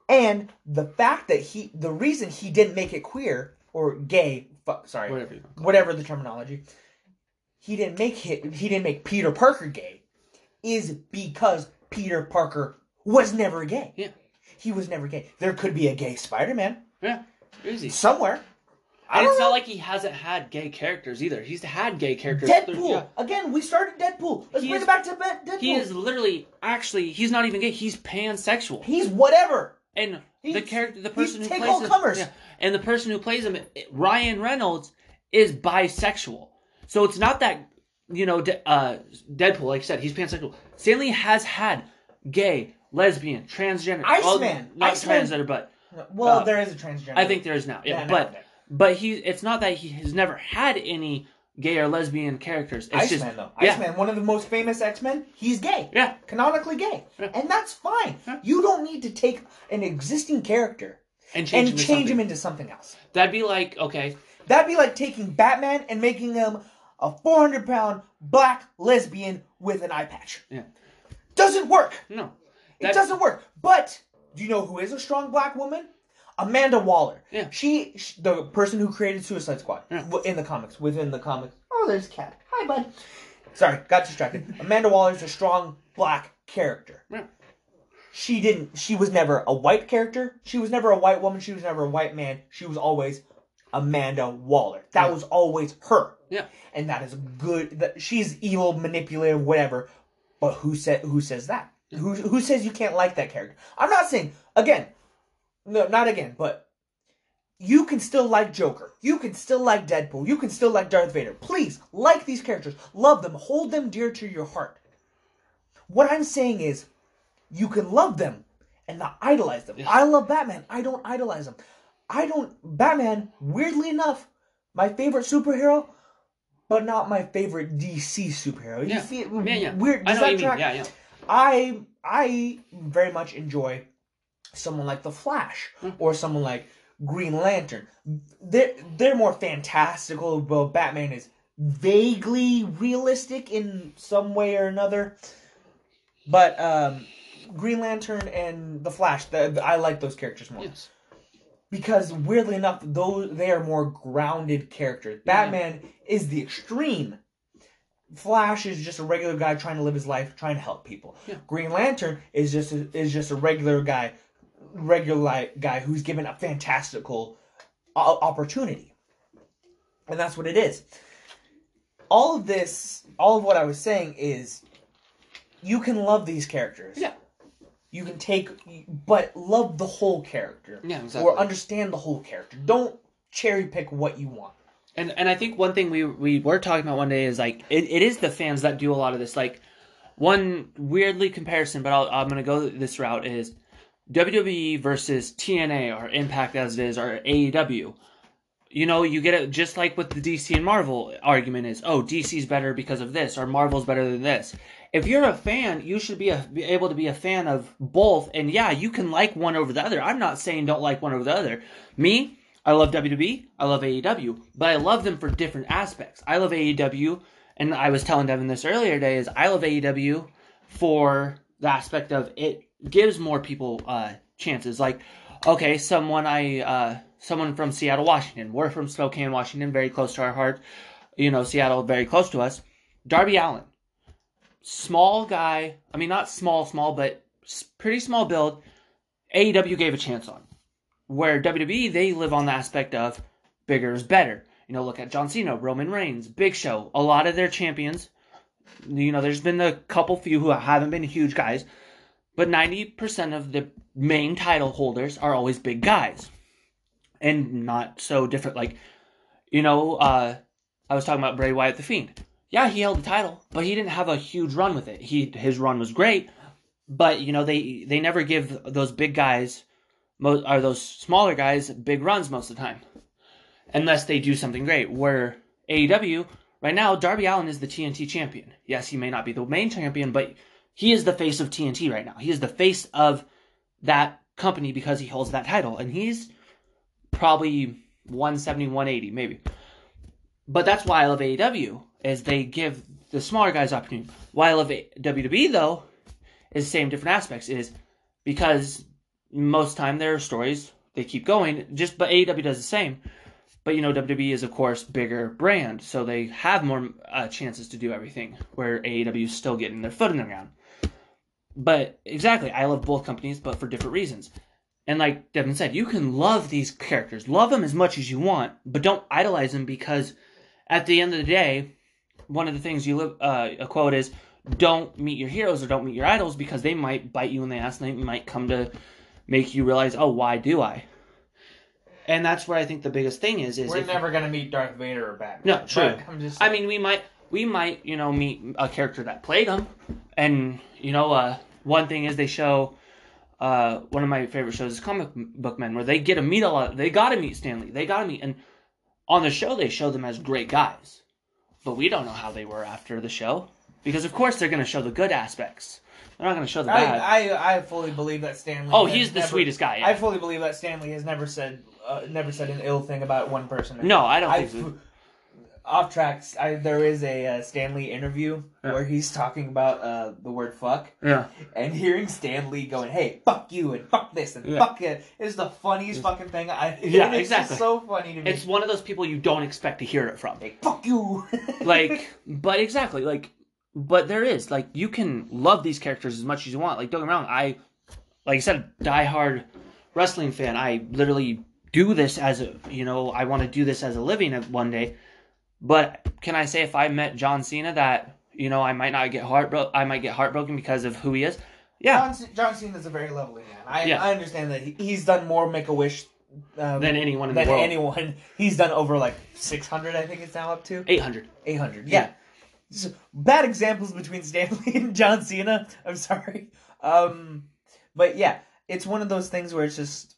and the fact that he the reason he didn't make it queer or gay. Sorry, whatever. Whatever the terminology, he didn't make he didn't make Peter Parker gay, is because Peter Parker was never gay. Yeah. He was never gay. There could be a gay Spider-Man Yeah, is he somewhere. I And don't it's know. not like he hasn't had gay characters either. He's had gay characters. Deadpool. Yeah. Again, we started Deadpool. Let's He bring is- it back to Deadpool. He is literally actually he's not even gay. He's pansexual. He's whatever. And the character, the person who take plays comers. yeah, and the person who plays him, Ryan Reynolds, is bisexual. So it's not that you know, De- uh, Deadpool, like I said, he's pansexual. Stan Lee has had gay, lesbian, transgender, all- Iceman. not Iceman. transgender, but Well, Uh, there is a transgender. I think there is now. Yeah, Yeah, no, but no. but he, it's not that he has never had any gay or lesbian characters. It's Iceman just though. yeah. Iceman, one of the most famous X Men, he's gay. Yeah. Canonically gay. Yeah. And that's fine. Yeah. You don't need to take an existing character and change, and him, change him into something else. That'd be like okay, That'd be like taking Batman and making him a 400 pound black lesbian with an eye patch. Yeah. Doesn't work. no, It doesn't work. But do you know who is a strong black woman? Amanda Waller. Yeah. She, sh the person who created Suicide Squad Yeah. in the comics, within the comics. Oh, there's Cat. Hi, bud. Sorry, got distracted. Amanda Waller's a strong black character. Yeah. She didn't. She was never a white character. She was never a white woman. She was never a white man. She was always Amanda Waller. That Yeah. was always her. Yeah. And that is good. That she's evil, manipulative, whatever. But who said? Who says that? Who who says you can't like that character? I'm not saying again. No, not again. But you can still like Joker. You can still like Deadpool. You can still like Darth Vader. Please like these characters. Love them. Hold them dear to your heart. What I'm saying is, you can love them and not idolize them. Yeah. I love Batman. I don't idolize him. I don't. Batman, weirdly enough, my favorite superhero, but not my favorite DC superhero. You Yeah. see it? Yeah, yeah. Weird. I Does know that what you mean. track? Yeah, yeah. I I very much enjoy someone like the Flash Hmm. or someone like Green Lantern. They're they're more fantastical, but Batman is vaguely realistic in some way or another. But um, Green Lantern and the Flash, the, the- I like those characters more Yes. because weirdly enough, those they are more grounded characters. Mm-hmm. Batman is the extreme. Flash is just a regular guy trying to live his life, trying to help people. Yeah. Green Lantern is just a, is just a regular guy, regular guy who's given a fantastical o- opportunity, and that's what it is. All of this, all of what I was saying is, you can love these characters. Yeah. You can take, but love the whole character Yeah, exactly. or understand the whole character. Don't cherry pick what you want. And and I think one thing we we were talking about one day is like it, it is the fans that do a lot of this. Like one weirdly comparison, but I'll, I'm gonna go this route is WWE versus TNA or Impact as it is or AEW. You know, you get it just like with the DC and Marvel argument is, oh, DC's better because of this or Marvel's better than this. If you're a fan, you should be, a, be able to be a fan of both. And yeah, you can like one over the other. I'm not saying don't like one over the other. Me, I love WWE, I love AEW, but I love them for different aspects. I love AEW, and I was telling Devin this earlier today, is I love AEW for the aspect of it gives more people uh, chances. Like, okay, someone I uh, someone from Seattle, Washington. We're from Spokane, Washington, very close to our heart. You know, Seattle, very close to us. Darby Allin, small guy. I mean, not small, small, but pretty small build. AEW gave a chance on. Where WWE, they live on the aspect of bigger is better. You know, look at John Cena, Roman Reigns, Big Show. A lot of their champions. You know, there's been a couple few who haven't been huge guys, but 90% of the main title holders are always big guys. And not so different. Like, you know, uh, I was talking about Bray Wyatt the Fiend. Yeah, he held the title, but he didn't have a huge run with it. He his run was great, but you know they they never give those big guys, mo- or those smaller guys, big runs most of the time, unless they do something great. Where AEW right now, Darby Allin is the TNT champion. Yes, he may not be the main champion, but he is the face of TNT right now. He is the face of that company because he holds that title, and he's probably 170, 180, maybe. But that's why I love AEW, is they give the smaller guys opportunity. Why I love WWE though, is same different aspects. Is because most time their stories they keep going. Just but AEW does the same. But you know WWE is of course bigger brand, so they have more uh, chances to do everything. Where AEW is still getting their foot in the ground. But exactly, I love both companies, but for different reasons. And like Devin said, you can love these characters, love them as much as you want, but don't idolize them because at the end of the day, one of the things you live, uh, a quote is, "Don't meet your heroes or don't meet your idols because they might bite you in the ass and they might come to make you realize, oh, why do I?" And that's where I think the biggest thing is. Is We're never gonna meet Darth Vader or Batman. No, true. But I'm just. I mean, we might we might you know meet a character that played him, and you know, uh, one thing is they show. Uh, one of my favorite shows is Comic Book Men, where they get to meet a lot. They got to meet Stan Lee. They got to meet, and on the show they show them as great guys, but we don't know how they were after the show because, of course, they're going to show the good aspects. They're not going to show the bad. I, I I fully believe that Stan Lee. oh, he's the never- sweetest guy. yeah. I fully believe that Stan Lee has never said uh, never said an ill thing about one person. no, I don't I think so. Off tracks. I, there is a uh, Stan Lee interview Yeah. where he's talking about uh, the word fuck, Yeah. and hearing Stan Lee going, "Hey, fuck you," and "fuck this," and Yeah. "fuck it" is the funniest fucking thing. I Yeah, it's exactly. so funny to me. It's one of those people you don't expect to hear it from. Hey, fuck you. like but exactly like but there is like you can love these characters as much as you want like don't get me wrong i like i said diehard wrestling fan i literally do this as a you know i want to do this as a living one day but can i say if i met john cena that you know i might not get heartbroken i might get heartbroken because of who he is yeah John, John Cena's a very lovely man. I, Yeah. I understand that he, he's done more Make a Wish um, than anyone in than the world anyone. He's done over like 600, I think it's now up to 800 800. Yeah. So, bad examples between Stan Lee and John Cena. I'm sorry. Um, but yeah, it's one of those things where it's just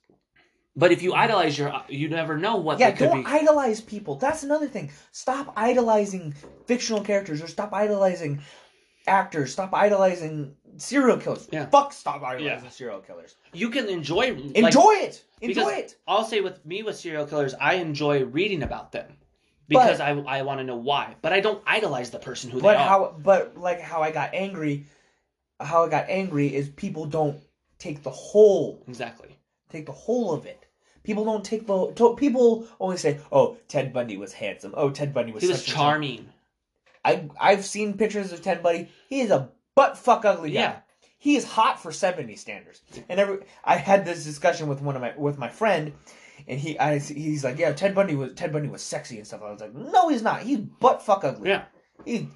but if you idolize your uh, you never know what yeah. they could Don't be idolize people. That's another thing. Stop idolizing fictional characters or stop idolizing actors. Stop idolizing serial killers. Yeah. Fuck. Stop idolizing Yeah. serial killers. you can enjoy like, Enjoy it. Enjoy it. I'll say with me with serial killers, I enjoy reading about them because I I want to know why, but I don't idolize the person who But they are. how? But like how I got angry, how I got angry is people don't take the whole, exactly. take the whole of it. People don't take the. To, people only say, "Oh, Ted Bundy was handsome. Oh, Ted Bundy was." He was charming. I I've seen pictures of Ted Bundy. He is a butt fuck ugly guy. Yeah. He is hot for seventy standards. And every I had this discussion with one of my with my friend, and he I he's like, yeah, Ted Bundy was Ted Bundy was sexy and stuff. I was like, no, he's not. He's butt fuck ugly. Yeah, He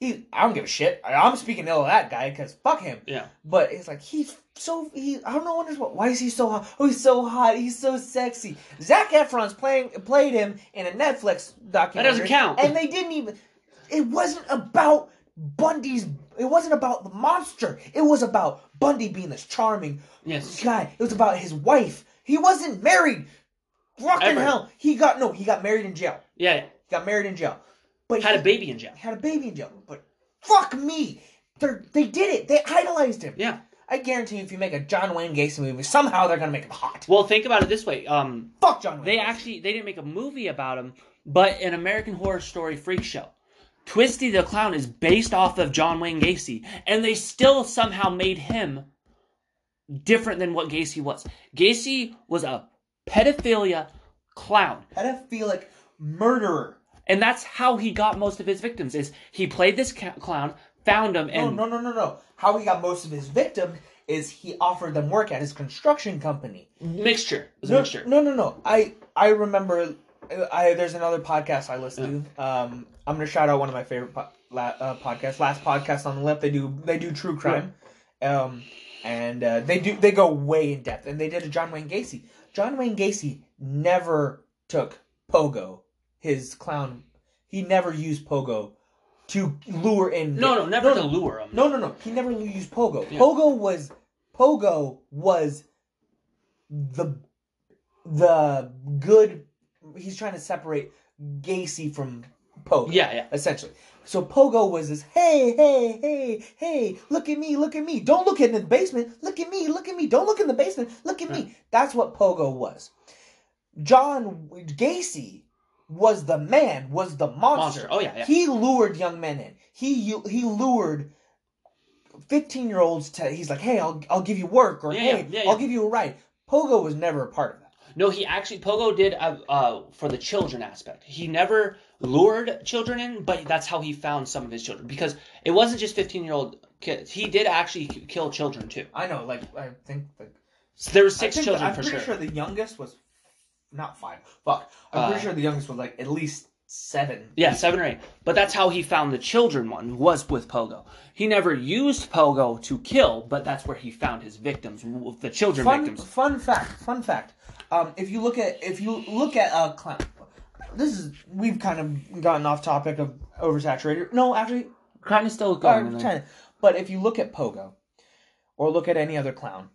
he. I don't give a shit. I, I'm speaking ill of that guy because fuck him. yeah. But it's like he's so he. I don't know what is why is he so hot? Oh, he's so hot. He's so sexy. Zac Efron's playing played him in a Netflix documentary. That doesn't count. And they didn't even. It wasn't about Bundy's. It wasn't about the monster. It was about Bundy being this charming Yes. guy. It was about his wife. He wasn't married. Fucking Ever. hell. He got no. He got married in jail. Yeah. He got married in jail. But Had he- a baby in jail. had a baby in jail. But fuck me, they they did it. They idolized him. Yeah. I guarantee you, if you make a John Wayne Gacy movie, somehow they're gonna make him hot. Well, think about it this way. Um, Fuck John Wayne. they Gacy. actually they didn't make a movie about him, but an American Horror Story freak show. Twisty the Clown is based off of John Wayne Gacy, and they still somehow made him different than what Gacy was. Gacy was a pedophilia clown. pedophilic murderer. And that's how he got most of his victims. Is he played this ca- clown, found him, No, and no, no, no, no. How he got most of his victims is he offered them work at his construction company. mixture. It was a No, mixture. no, no, no. I I remember. I there's another podcast I listen to. Um, I'm gonna shout out one of my favorite po- la- uh, podcasts. Last podcast on the left. They do they do true crime. Um, and uh, they do they go way in depth. And they did a John Wayne Gacy. John Wayne Gacy never took Pogo, his clown. He never used Pogo to lure in. No, no, never no, to no. lure him. No, no, no. He never used Pogo. Yeah. Pogo was Pogo was the the good. He's trying to separate Gacy from Pogo. Yeah, yeah. essentially. So Pogo was this. Hey, hey, hey, hey! Look at me! Look at me! Don't look in the basement. Look at me! Look at me! Don't look in the basement. Look at me! That's what Pogo was. John Gacy was the man. Was the monster. Monster. Oh yeah, yeah. He lured young men in. He he lured fifteen year olds to. He's like, hey, I'll I'll give you work, or Yeah, hey, yeah. I'll give you a ride. Pogo was never a part of that. No, he actually Pogo did uh, uh, for the children aspect. He never lured children in, but that's how he found some of his children because it wasn't just fifteen year old kids. He did actually kill children too. I know, like I think So there were six children I'm for pretty sure. sure. the youngest was not five. Fuck, I'm Uh, pretty sure the youngest was like at least seven. Yeah, seven or eight. But that's how he found the children one was with Pogo. He never used Pogo to kill, but that's where he found his victims, w- the children Fun victims. fun fact. Fun fact. Um, if you look at if you look at a clown, this is we've kind of gotten off topic of oversaturated. No, actually, Kind of still Uh, going. in there. kinda. But if you look at Pogo, or look at any other clown,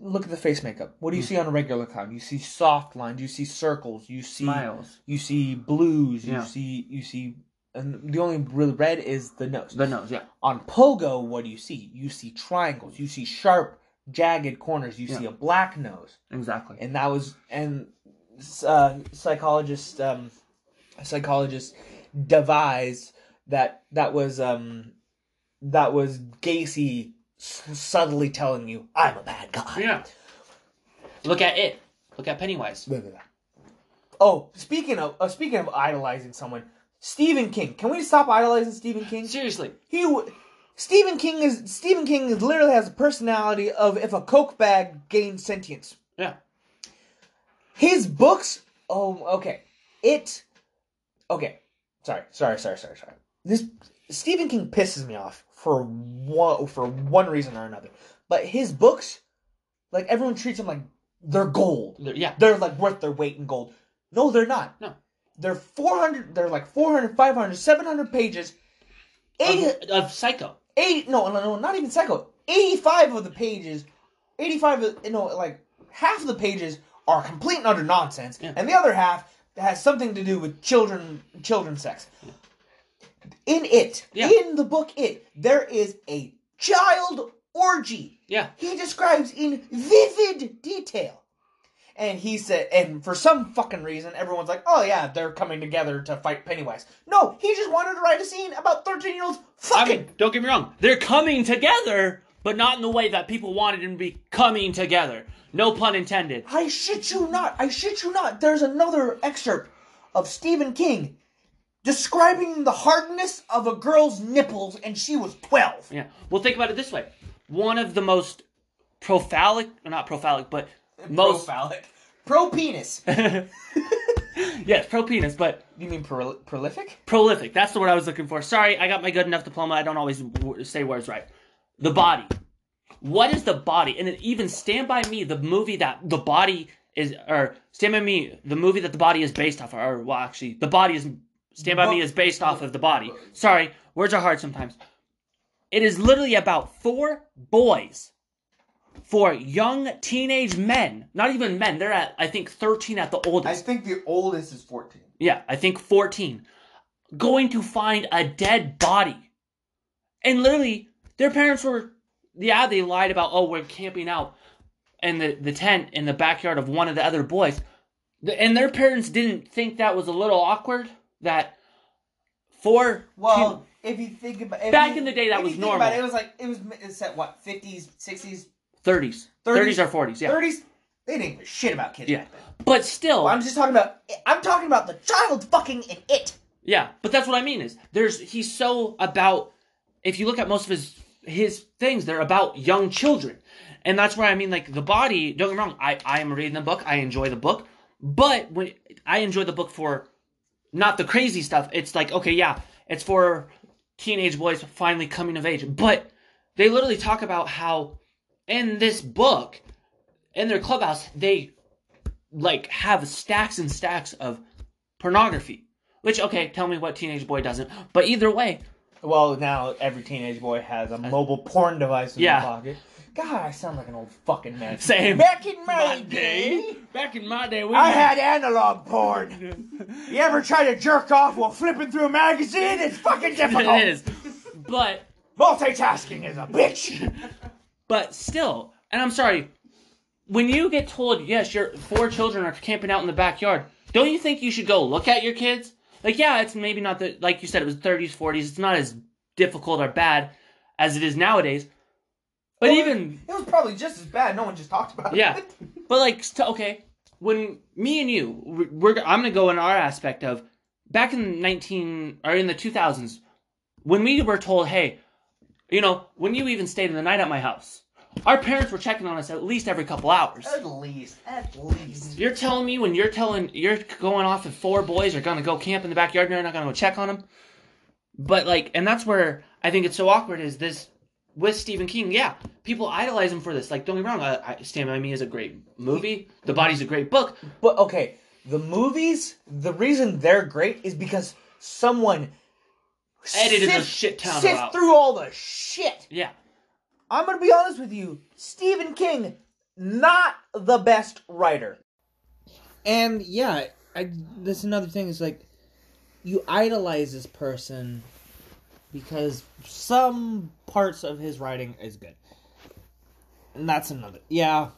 look at the face makeup. What do Hmm. you see on a regular clown? You see soft lines. You see circles. You see Smiles. You see blues. You Yeah. see you see, and the only really red is the nose. The nose, yeah. on Pogo, what do you see? You see triangles. You see sharp, jagged corners. You see a black nose, Exactly. and that was and uh, psychologist um, psychologist devised that that was um that was Gacy subtly telling you I'm a bad guy. Yeah. Look at it. Look at Pennywise. Oh, speaking of uh, speaking of idolizing someone, Stephen King. Can we stop idolizing Stephen King? Seriously. He w- Stephen King is Stephen King is literally has a personality of if a coke bag gained sentience. Yeah. His books. Oh, okay. It. Okay. Sorry. Sorry. Sorry. Sorry. Sorry. This Stephen King pisses me off for one for one reason or another. But his books, like everyone treats them like they're gold. Yeah. They're like worth their weight in gold. No, they're not. No. They're 400. They're like 400, 500, 700 pages. 80, Of, of Psycho. eight no no no not even psycho 85 of the pages 85 you know like half of the pages are complete and utter nonsense Yeah. and the other half has something to do with children children sex in it Yeah. in the book it there is a child orgy Yeah. he describes in vivid detail and he said and for some fucking reason everyone's like oh yeah they're coming together to fight pennywise no he just wanted to write a scene about 13 year olds I fucking mean, don't get me wrong. They're coming together, but not in the way that people wanted them to be coming together. No pun intended. I shit you not. I shit you not. There's another excerpt of Stephen King describing the hardness of a girl's nipples, and she was 12. Yeah. Well, think about it this way. One of the most prophalic, not prophalic, but most Pro-phallic. Pro-penis. yes, pro penis, but You mean pro- prolific? prolific. That's the word I was looking for. Sorry, I got my good enough diploma. I don't always w- say words right. The body. What is the body? And even Stand by Me, the movie that the body is, or Stand by Me, the movie that the body is based off, of, or well, actually, the body is Stand by Me is based off of the body. Sorry, words are hard sometimes. It is literally about four boys, four young teenage men, not even men. They're at I think thirteen at the oldest. I think the oldest is 14. Yeah, I think 14. Going to find a dead body. And literally, their parents were, yeah, they lied about, oh, we're camping out in the, the tent in the backyard of one of the other boys. The- And their parents didn't think that was a little awkward. That four. Well, if you think about if Back you- in the day, that was you think about normal. it, it was like, it was it's at what, 50s, 60s, 30s. 30s? 30s or 40s, yeah. 30s? They didn't give a shit about kids Yeah. back then. But still. Well, I'm just talking about, I'm talking about the child fucking in it. Yeah, but that's what I mean is there's he's so about if you look at most of his his things, they're about young children. And that's where I mean like the body, don't get me wrong, I, I am reading the book, I enjoy the book, but when I enjoy the book for not the crazy stuff, it's like, okay, yeah, it's for teenage boys finally coming of age. But they literally talk about how in this book, in their clubhouse, they like have stacks and stacks of pornography. Which okay, tell me what teenage boy doesn't. But either way, Well, now every teenage boy has a uh, mobile porn device in Yeah. their pocket. God, I sound like an old fucking man. Same. Back in my, day, back in my day, we I had analog porn. You ever try to jerk off while flipping through a magazine? It's fucking difficult. it is. But Multitasking is a bitch. but still, and I'm sorry, when you get told yes, your four children are camping out in the backyard, don't you think you should go look at your kids? Like, yeah, it's maybe not the like you said, it was 30s, 40s. It's not as difficult or bad as it is nowadays. But Well, even it was probably just as bad. No one just talked about Yeah, it. but like, st- okay, when me and you, we're, we're I'm gonna go in our aspect of back in nineteen or in the two thousands, when we were told, hey, you know, when you even stayed in the night at my house, our parents were checking on us at least every couple hours. At least, at least. You're telling me when you're telling you're going off and four boys are gonna go camp in the backyard and you're not gonna go check on them? But like, and that's where I think it's so awkward is this with Stephen King. Yeah, people idolize him for this. Like, don't get me wrong, I, I, Stand by Me is a great movie. The Body's a great book. But okay, the movies, the reason they're great is because someone Edited the shit ton sift out. through all the shit. Yeah, I'm gonna be honest with you, Stephen King, not the best writer. And yeah, I that's another thing is like you idolize this person because some parts of his writing is good. And that's another. Yeah.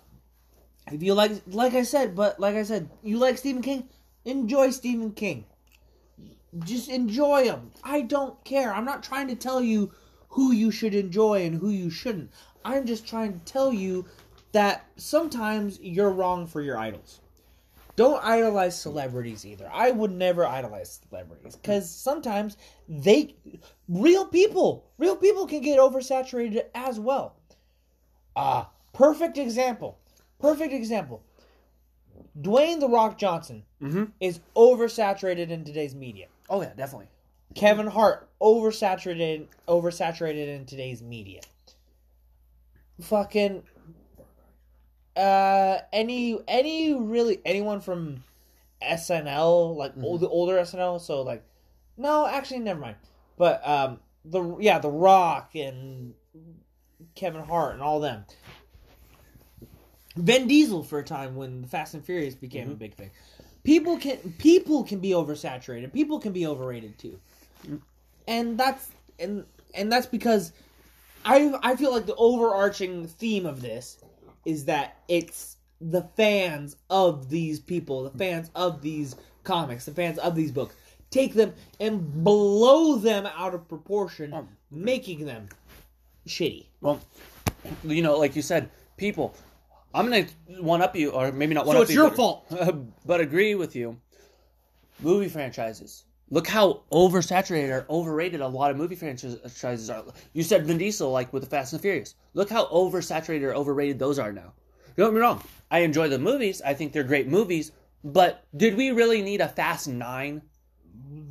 If you like like I said, but like I said, you like Stephen King, enjoy Stephen King. just enjoy him. I don't care. I'm not trying to tell you who you should enjoy and who you shouldn't. I'm just trying to tell you that sometimes you're wrong for your idols. Don't idolize celebrities either. I would never idolize celebrities because sometimes they, real people, real people can get oversaturated as well. Ah, uh, perfect example. Perfect example. Dwayne the Rock Johnson Mm-hmm. is oversaturated in today's media. Oh yeah, definitely. Kevin Hart oversaturated oversaturated in today's media. Fucking uh any any really anyone from SNL like Mm-hmm. old, the older SNL so like no actually never mind but um the yeah the Rock and Kevin Hart and all them. Vin Diesel for a time when the Fast and Furious became a big thing. People can people can be oversaturated. People can be overrated too. And that's and and that's because i i feel like the overarching theme of this is that it's the fans of these people the fans of these comics the fans of these books take them and blow them out of proportion Um, making them shitty Well, you know, like you said, people. I'm gonna one up you, or maybe not one So it's you. your but- fault. but agree with you. Movie franchises. Look how oversaturated or overrated a lot of movie franchises are. You said Vin Diesel, like with the Fast and the Furious. Look how oversaturated or overrated those are now. Don't get me wrong. I enjoy the movies. I think they're great movies. But did we really need a Fast Nine?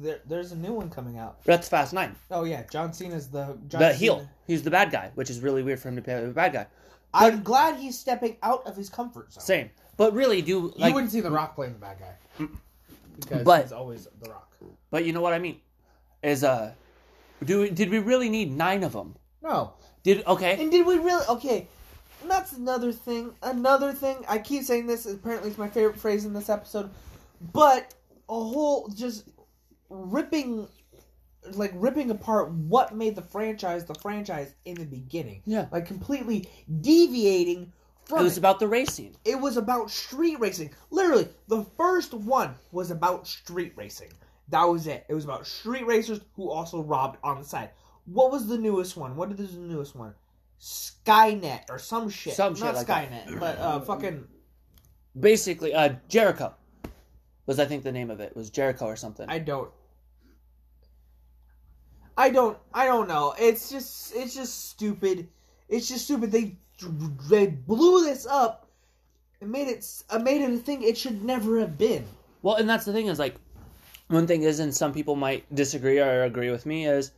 There, there's a new one coming out That's Fast Nine. oh yeah john cena's the john The heel. He's the bad guy, which is really weird for him to play the bad guy. i'm glad he's stepping out of his comfort zone Same. But really, do like you wouldn't see The Rock playing the bad guy. Because But- he's always The Rock. But you know what I mean? Is uh, do we, did we really need nine of them? No. Did okay? And did we really? Okay. And that's another thing. Another thing. I keep saying this. Apparently, it's my favorite phrase in this episode. But a whole just ripping, like ripping apart what made the franchise the franchise in the beginning. Yeah. Like completely deviating from It was about the racing. it was about street racing. Literally, the first one was about street racing. That was it. It was about street racers who also robbed on the side. What was the newest one? What is the newest one? Skynet or some shit. Some shit Not like that. Skynet, but uh, fucking. Basically, uh, Jericho was I think the name of it was Jericho or something. I don't. I don't. I don't know. It's just. It's just stupid. It's just stupid. They they blew this up and made it uh, made it a thing it should never have been. Well, and that's the thing is like one thing is, and some people might disagree or agree with me is,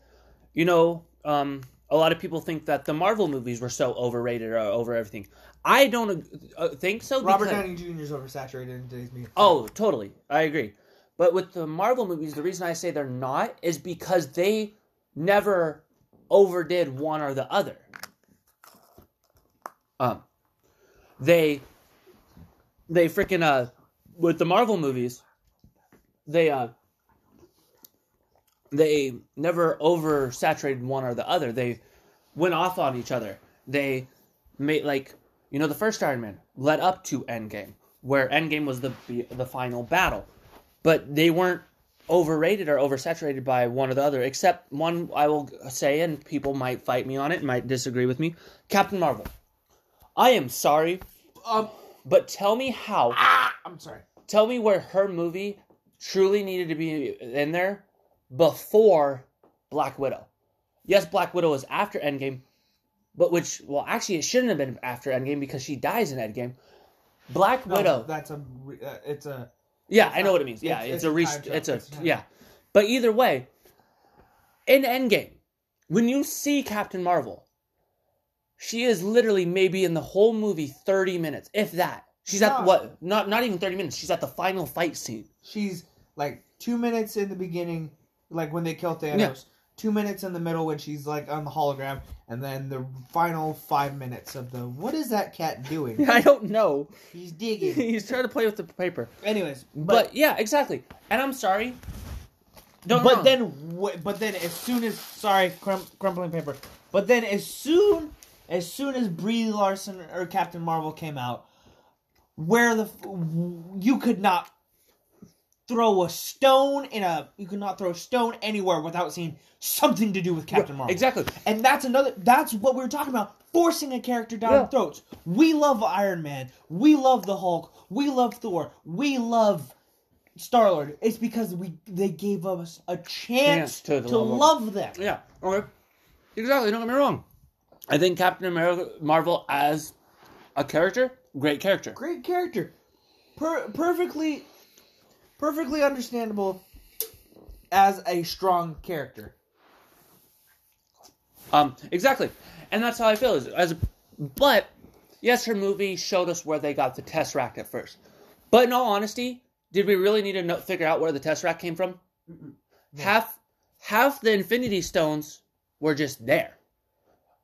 you know, um, a lot of people think that the Marvel movies were so overrated or over everything. I don't uh, think so. Robert because- Downey Jr. is oversaturated in today's media. Oh, totally. I agree. But with the Marvel movies, the reason I say they're not is because they never overdid one or the other. Um, they they freaking uh with the Marvel movies, they uh they never oversaturated one or the other. They went off on each other. They made like you know the first Iron Man led up to Endgame, where Endgame was the the final battle, but they weren't overrated or oversaturated by one or the other. Except one, I will say, and people might fight me on it, might disagree with me. Captain Marvel. I am sorry, Um, but tell me how. ah, I'm sorry. Tell me where her movie truly needed to be in there before Black Widow. Yes, Black Widow was after Endgame, but which well actually it shouldn't have been after Endgame because she dies in Endgame. Black No, Widow. That's a. Uh, it's a. yeah, I know what it means. Yeah, it's- it's, it's a re- it's a It's a time yeah. But either way, in Endgame, when you see Captain Marvel, she is literally maybe in the whole movie 30 minutes, if that. She's at No. what? Not not even 30 minutes. She's at the final fight scene. She's like two minutes in the beginning, like when they kill Thanos. Two minutes in the middle when she's like on the hologram, and then the final five minutes of the. What is that cat doing? I don't know. He's digging. He's trying to play with the paper. Anyways, But, but yeah, exactly. And I'm sorry. Don't but wrong. then but then as soon as sorry crum- crumpling paper. But then as soon as soon as Brie Larson or Captain Marvel came out, where the you could not throw a stone in a you cannot throw a stone anywhere without seeing something to do with Captain Marvel. Exactly. And that's another that's what we were talking about, forcing a character down Yeah. throats. We love Iron Man, we love the Hulk, we love Thor, we love Star Lord. It's because we they gave us a chance Chance to to, love 'em. love them. Yeah. Okay. Exactly. Don't get me wrong. I think Captain America Marvel as a character, great character. Great character. Per- perfectly perfectly understandable as a strong character. Um, exactly, and that's how I feel. Is as, but yes, her movie showed us where they got the Tesseract at first. But in all honesty, did we really need to know, figure out where the Tesseract came from? Half, half the Infinity Stones were just there.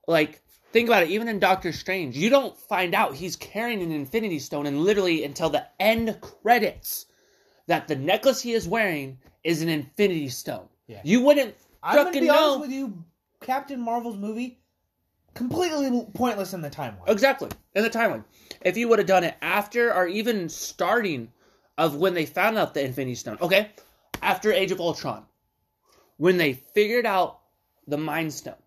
Like, think about it. Even in Doctor Strange, you don't find out he's carrying an Infinity Stone, and literally until the end credits, that the necklace he is wearing is an Infinity Stone. Yeah. You wouldn't I'm gonna be know. honest with you, Captain Marvel's movie completely pointless in the timeline. Exactly. In the timeline. If you would have done it after or even starting of when they found out the Infinity Stone. Okay. After Age of Ultron. When they figured out the Mind Stone.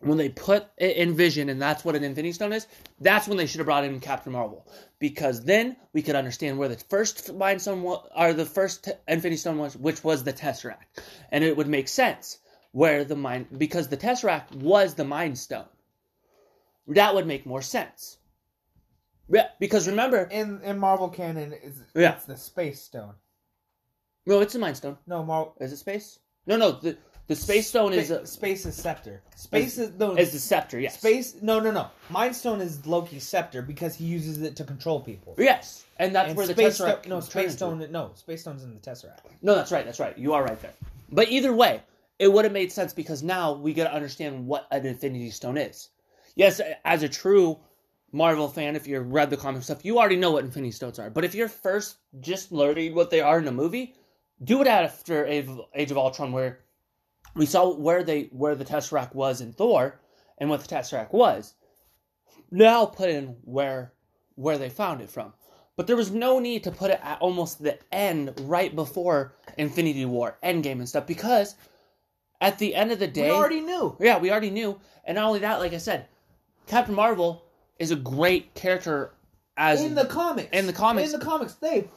When they put it in Vision and that's what an Infinity Stone is, that's when they should have brought in Captain Marvel. Because then we could understand where the first Mind Stone was, or the first Infinity Stone was, which was the Tesseract. And it would make sense where the Mind, because the Tesseract was the Mind Stone. That would make more sense. Yeah, because remember, In in Marvel canon, it's, Yeah. it's the Space Stone. no, it's a Mind Stone. No, Marvel. Is it space? No, no. The the Space Stone is a, space is scepter. Space is no. is the scepter. Yes. space. No, no, no. Mind Stone is Loki's scepter because he uses it to control people. Yes, and that's And where the space Tesseract. Sto- no space turn into. stone. No, space stone's in the Tesseract. No, that's right. That's right. You are right there. But either way, it would have made sense because now we got to understand what an Infinity Stone is. Yes, as a true Marvel fan, if you've read the comic stuff, you already know what Infinity Stones are. But if you're first just learning what they are in a movie, do it after Age of Ultron, where we saw where they where the Tesseract was in Thor and what the Tesseract was. Now put in where where they found it from. But there was no need to put it at almost the end, right before Infinity War, Endgame, and stuff, because at the end of the day, We already knew. yeah, we already knew. And not only that, like I said, Captain Marvel is a great character as in the comics. in the comics. In the comics, they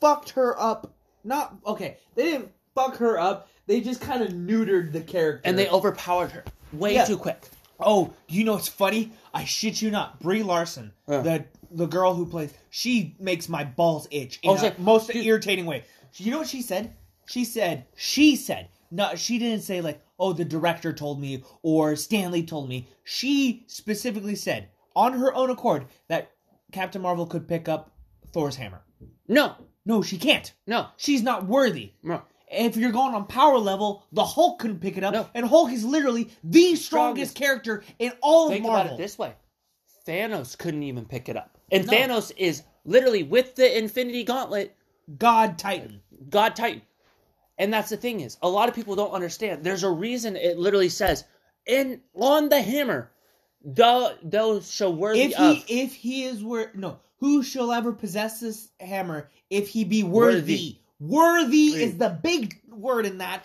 fucked her up. Not okay. They didn't fuck her up. They just kind of neutered the character. and they overpowered her way Yeah. too quick. Oh, you know what's funny? I shit you not. Brie Larson, Yeah. the the girl who plays, she makes my balls itch in Oh, most dude- irritating way. You know what she said? She said, she said, no, she didn't say like, oh, the director told me or Stan Lee told me. She specifically said on her own accord that Captain Marvel could pick up Thor's hammer. No, No, she can't. no, She's not worthy. no. If you're going on power level, the Hulk couldn't pick it up, No. and Hulk is literally the strongest, Strongest. character in all of Think Marvel. about it this way: Thanos couldn't even pick it up, and No. Thanos is literally with the Infinity Gauntlet, God Titan. God Titan. And that's the thing is, a lot of people don't understand. There's a reason it literally says in on the hammer, the those shall worthy If he of. if he is wor no, who shall ever possess this hammer if he be worthy? Worthy, Worthy. is the big word in that.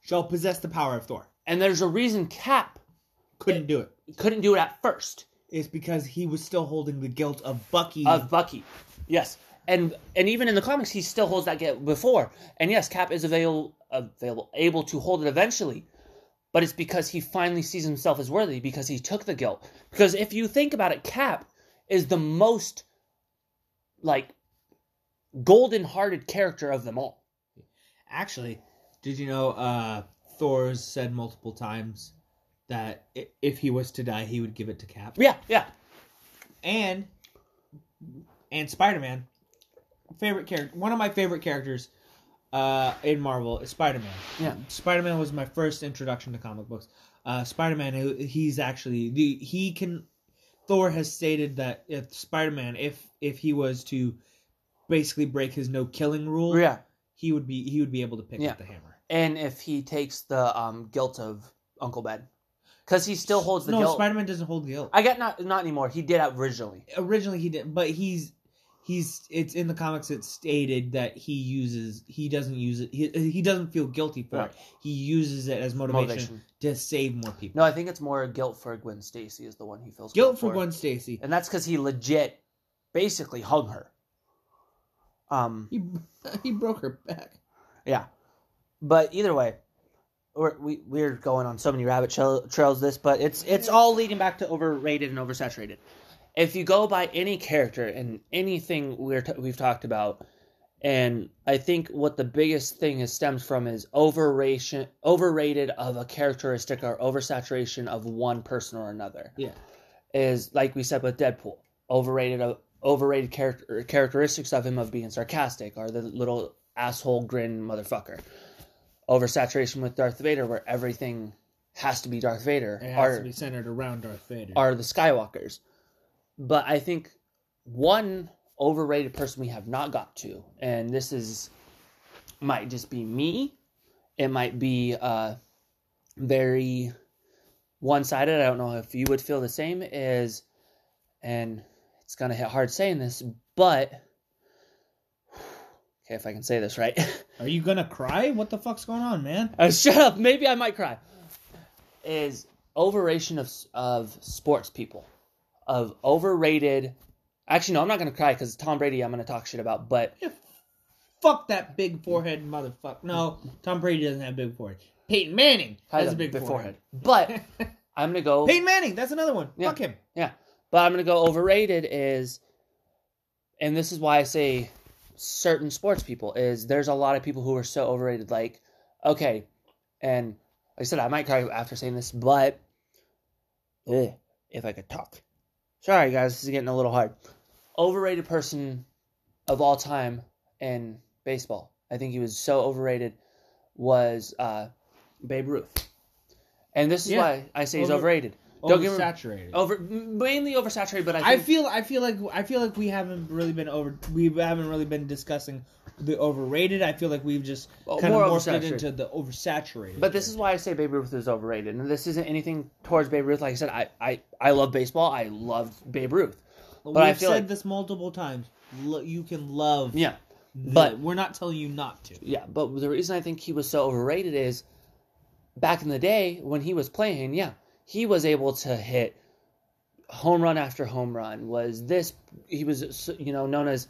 Shall possess the power of Thor. and there's a reason Cap Couldn't do it. couldn't do it at first It's because he was still holding the guilt of Bucky. of Bucky. Yes, and and even in the comics, he still holds that guilt before. And yes, Cap is available available able to hold it eventually, but it's because he finally sees himself as worthy because he took the guilt. Because if you think about it, Cap is the most like golden-hearted character of them all. Actually, did you know uh Thor's said multiple times that if he was to die, he would give it to Cap. Yeah, yeah, and and Spider Man, favorite character, one of my favorite characters, uh, in Marvel is Spider Man. yeah. Spider Man was my first introduction to comic books. Uh, Spider Man, he's actually the he can. Thor has stated that if Spider Man, if if he was to basically break his no killing rule, Yeah. he would be he would be able to pick Yeah. up the hammer. And if he takes the um, guilt of Uncle Ben, because he still holds the no, guilt. Spider Man doesn't hold guilt. I get not not anymore. He did originally. Originally he did, but he's he's it's in the comics. It's stated that he uses he doesn't use it. He, he doesn't feel guilty for No. it. He uses it as motivation, Motivation. to save more people. No, I think it's more guilt for Gwen Stacy is the one he feels Guilt for Gwen Stacy. and that's because he legit, basically hung her. Um, He he broke her back. yeah, but either way, we're, we we're going on so many rabbit trail, trails. This, but it's it's all leading back to overrated and oversaturated. If you go by any character and anything we're t- we've talked about, and I think what the biggest thing is stems from is overration, overrated of a characteristic or oversaturation of one person or another. Yeah. is like we said with Deadpool, overrated of overrated character characteristics of him of being sarcastic or the little asshole grin motherfucker. Oversaturation with Darth Vader, where everything has to be Darth Vader, It has are to be centered around Darth Vader. are the Skywalkers. But I think one overrated person we have not got to, and this is might just be me. It might be uh, very one sided. I don't know if you would feel the same. Is and it's gonna hit hard saying this, but okay, if I can say this right. Are you gonna cry? What the fuck's going on, man? Uh, shut up. Maybe I might cry. Is overration of of sports people, of overrated. Actually, no, I'm not gonna cry because Tom Brady. I'm gonna talk shit about, but Fuck that big forehead motherfucker. No, Tom Brady doesn't have a big forehead. Peyton Manning has, a big, forehead. But I'm gonna go. Peyton Manning, that's another one. Yeah. Fuck him. But I'm gonna go overrated is, and this is why I say certain sports people is there's a lot of people who are so overrated. Like, okay, and like I said, I might cry after saying this, but eh, if I could talk. Sorry, guys, this is getting a little hard. Overrated person of all time in baseball. I think he was so overrated. Was uh, Babe Ruth, and this is Yeah. why I say he's Over- overrated. Don't get me Oversaturated. over mainly oversaturated, but I I feel I feel like I feel like we haven't really been over we haven't really been discussing the overrated. I feel like we've just kind more of morphed it into the oversaturated. But this is why I say Babe Ruth is overrated, and this isn't anything towards Babe Ruth. Like I said, I I, I love baseball. I love Babe Ruth. We've but I feel said like- this multiple times. You can love, Yeah, the- but- we're not telling you not to. yeah. But the reason I think he was so overrated is back in the day when he was playing. Yeah, he was able to hit home run after home run. Was this he was you know known as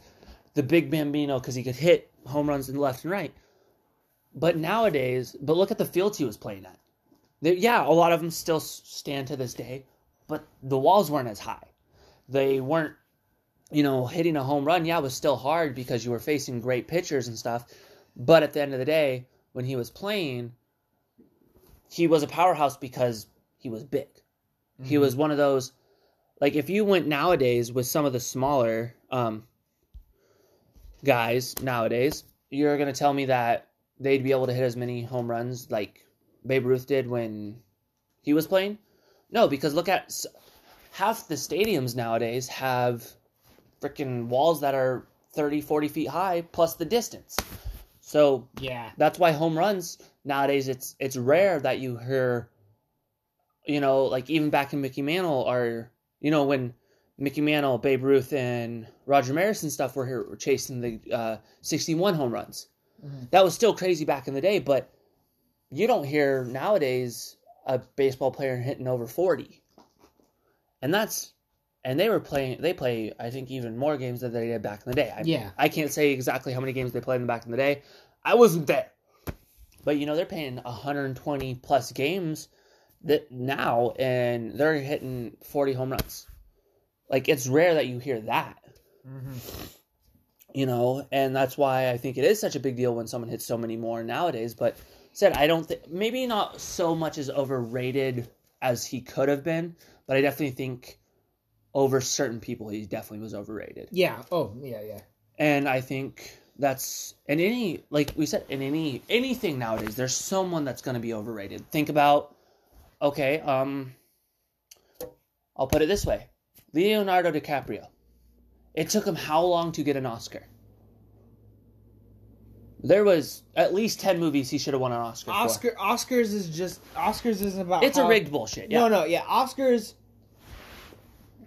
the Big Bambino because he could hit home runs in left and right. But nowadays, but look at the fields he was playing at. They, yeah, a lot of them still stand to this day, but the walls weren't as high. They weren't, you know, hitting a home run. Yeah, was still hard because you were facing great pitchers and stuff. But at the end of the day, when he was playing, he was a powerhouse because he was big. He was one of those, like if you went nowadays with some of the smaller um, guys nowadays, you're gonna tell me that they'd be able to hit as many home runs like Babe Ruth did when he was playing? No, because look at half the stadiums nowadays have freaking walls that are 30, 40 feet high plus the distance. So Yeah. that's why home runs nowadays it's it's rare that you hear you know like even back in Mickey Mantle or you know when Mickey Mantle, Babe Ruth, and Roger Maris and stuff were here were chasing the uh, 61 home runs. Mhm. That was still crazy back in the day, but you don't hear nowadays a baseball player hitting over 40. And that's and they were playing they play I think even more games than they did back in the day. I, Yeah. I can't say exactly how many games they played in the back in the day. I wasn't there. But you know they're playing 120 plus games that now and they're hitting 40 home runs. Like it's rare that you hear that, Mm-hmm. you know, and that's why I think it is such a big deal when someone hits so many more nowadays. But said I don't think maybe not so much as overrated as he could have been, but I definitely think over certain people he definitely was overrated. Yeah. Oh, yeah, yeah. And I think that's in any like we said in any anything nowadays there's someone that's going to be overrated. Think about okay, um I'll put it this way. Leonardo DiCaprio. It took him how long to get an Oscar? There was at least 10 movies he should have won an Oscar, Oscar Oscars is just Oscars isn't about for. It's a rigged bullshit. Yeah. No, no, yeah. Oscars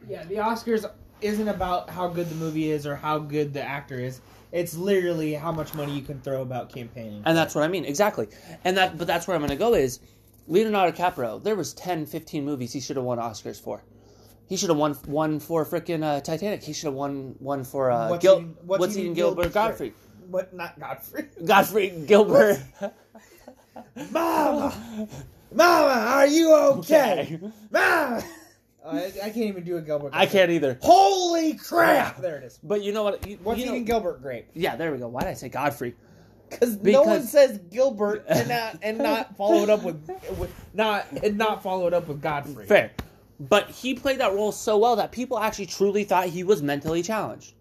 Yeah, the Oscars isn't about how good the movie is or how good the actor is. It's literally how much money you can throw about campaigning. And that's what I mean, exactly. And that, but that's where I'm going to go is Leonardo DiCaprio. There was 10, 15 movies he should have won Oscars for. He should have won one for freaking uh, Titanic. He should have won one for uh, What's Gil- Eating- What's, What's Eating Eating Gilbert Gilbert Godfrey. What? Not Godfrey. Godfrey Gilbert. Mama, Mama, are you okay? Okay. Mama, Oh, I, I can't even do a Gilbert. I can't either. Holy crap! There it is. But you know what? You, What's you know- eating Gilbert grape? Yeah, there we go. Why did I say Godfrey? Because no one says Gilbert and not and not followed up with, with not and not followed up with Godfrey. Fair. But he played that role so well that people actually truly thought he was mentally challenged.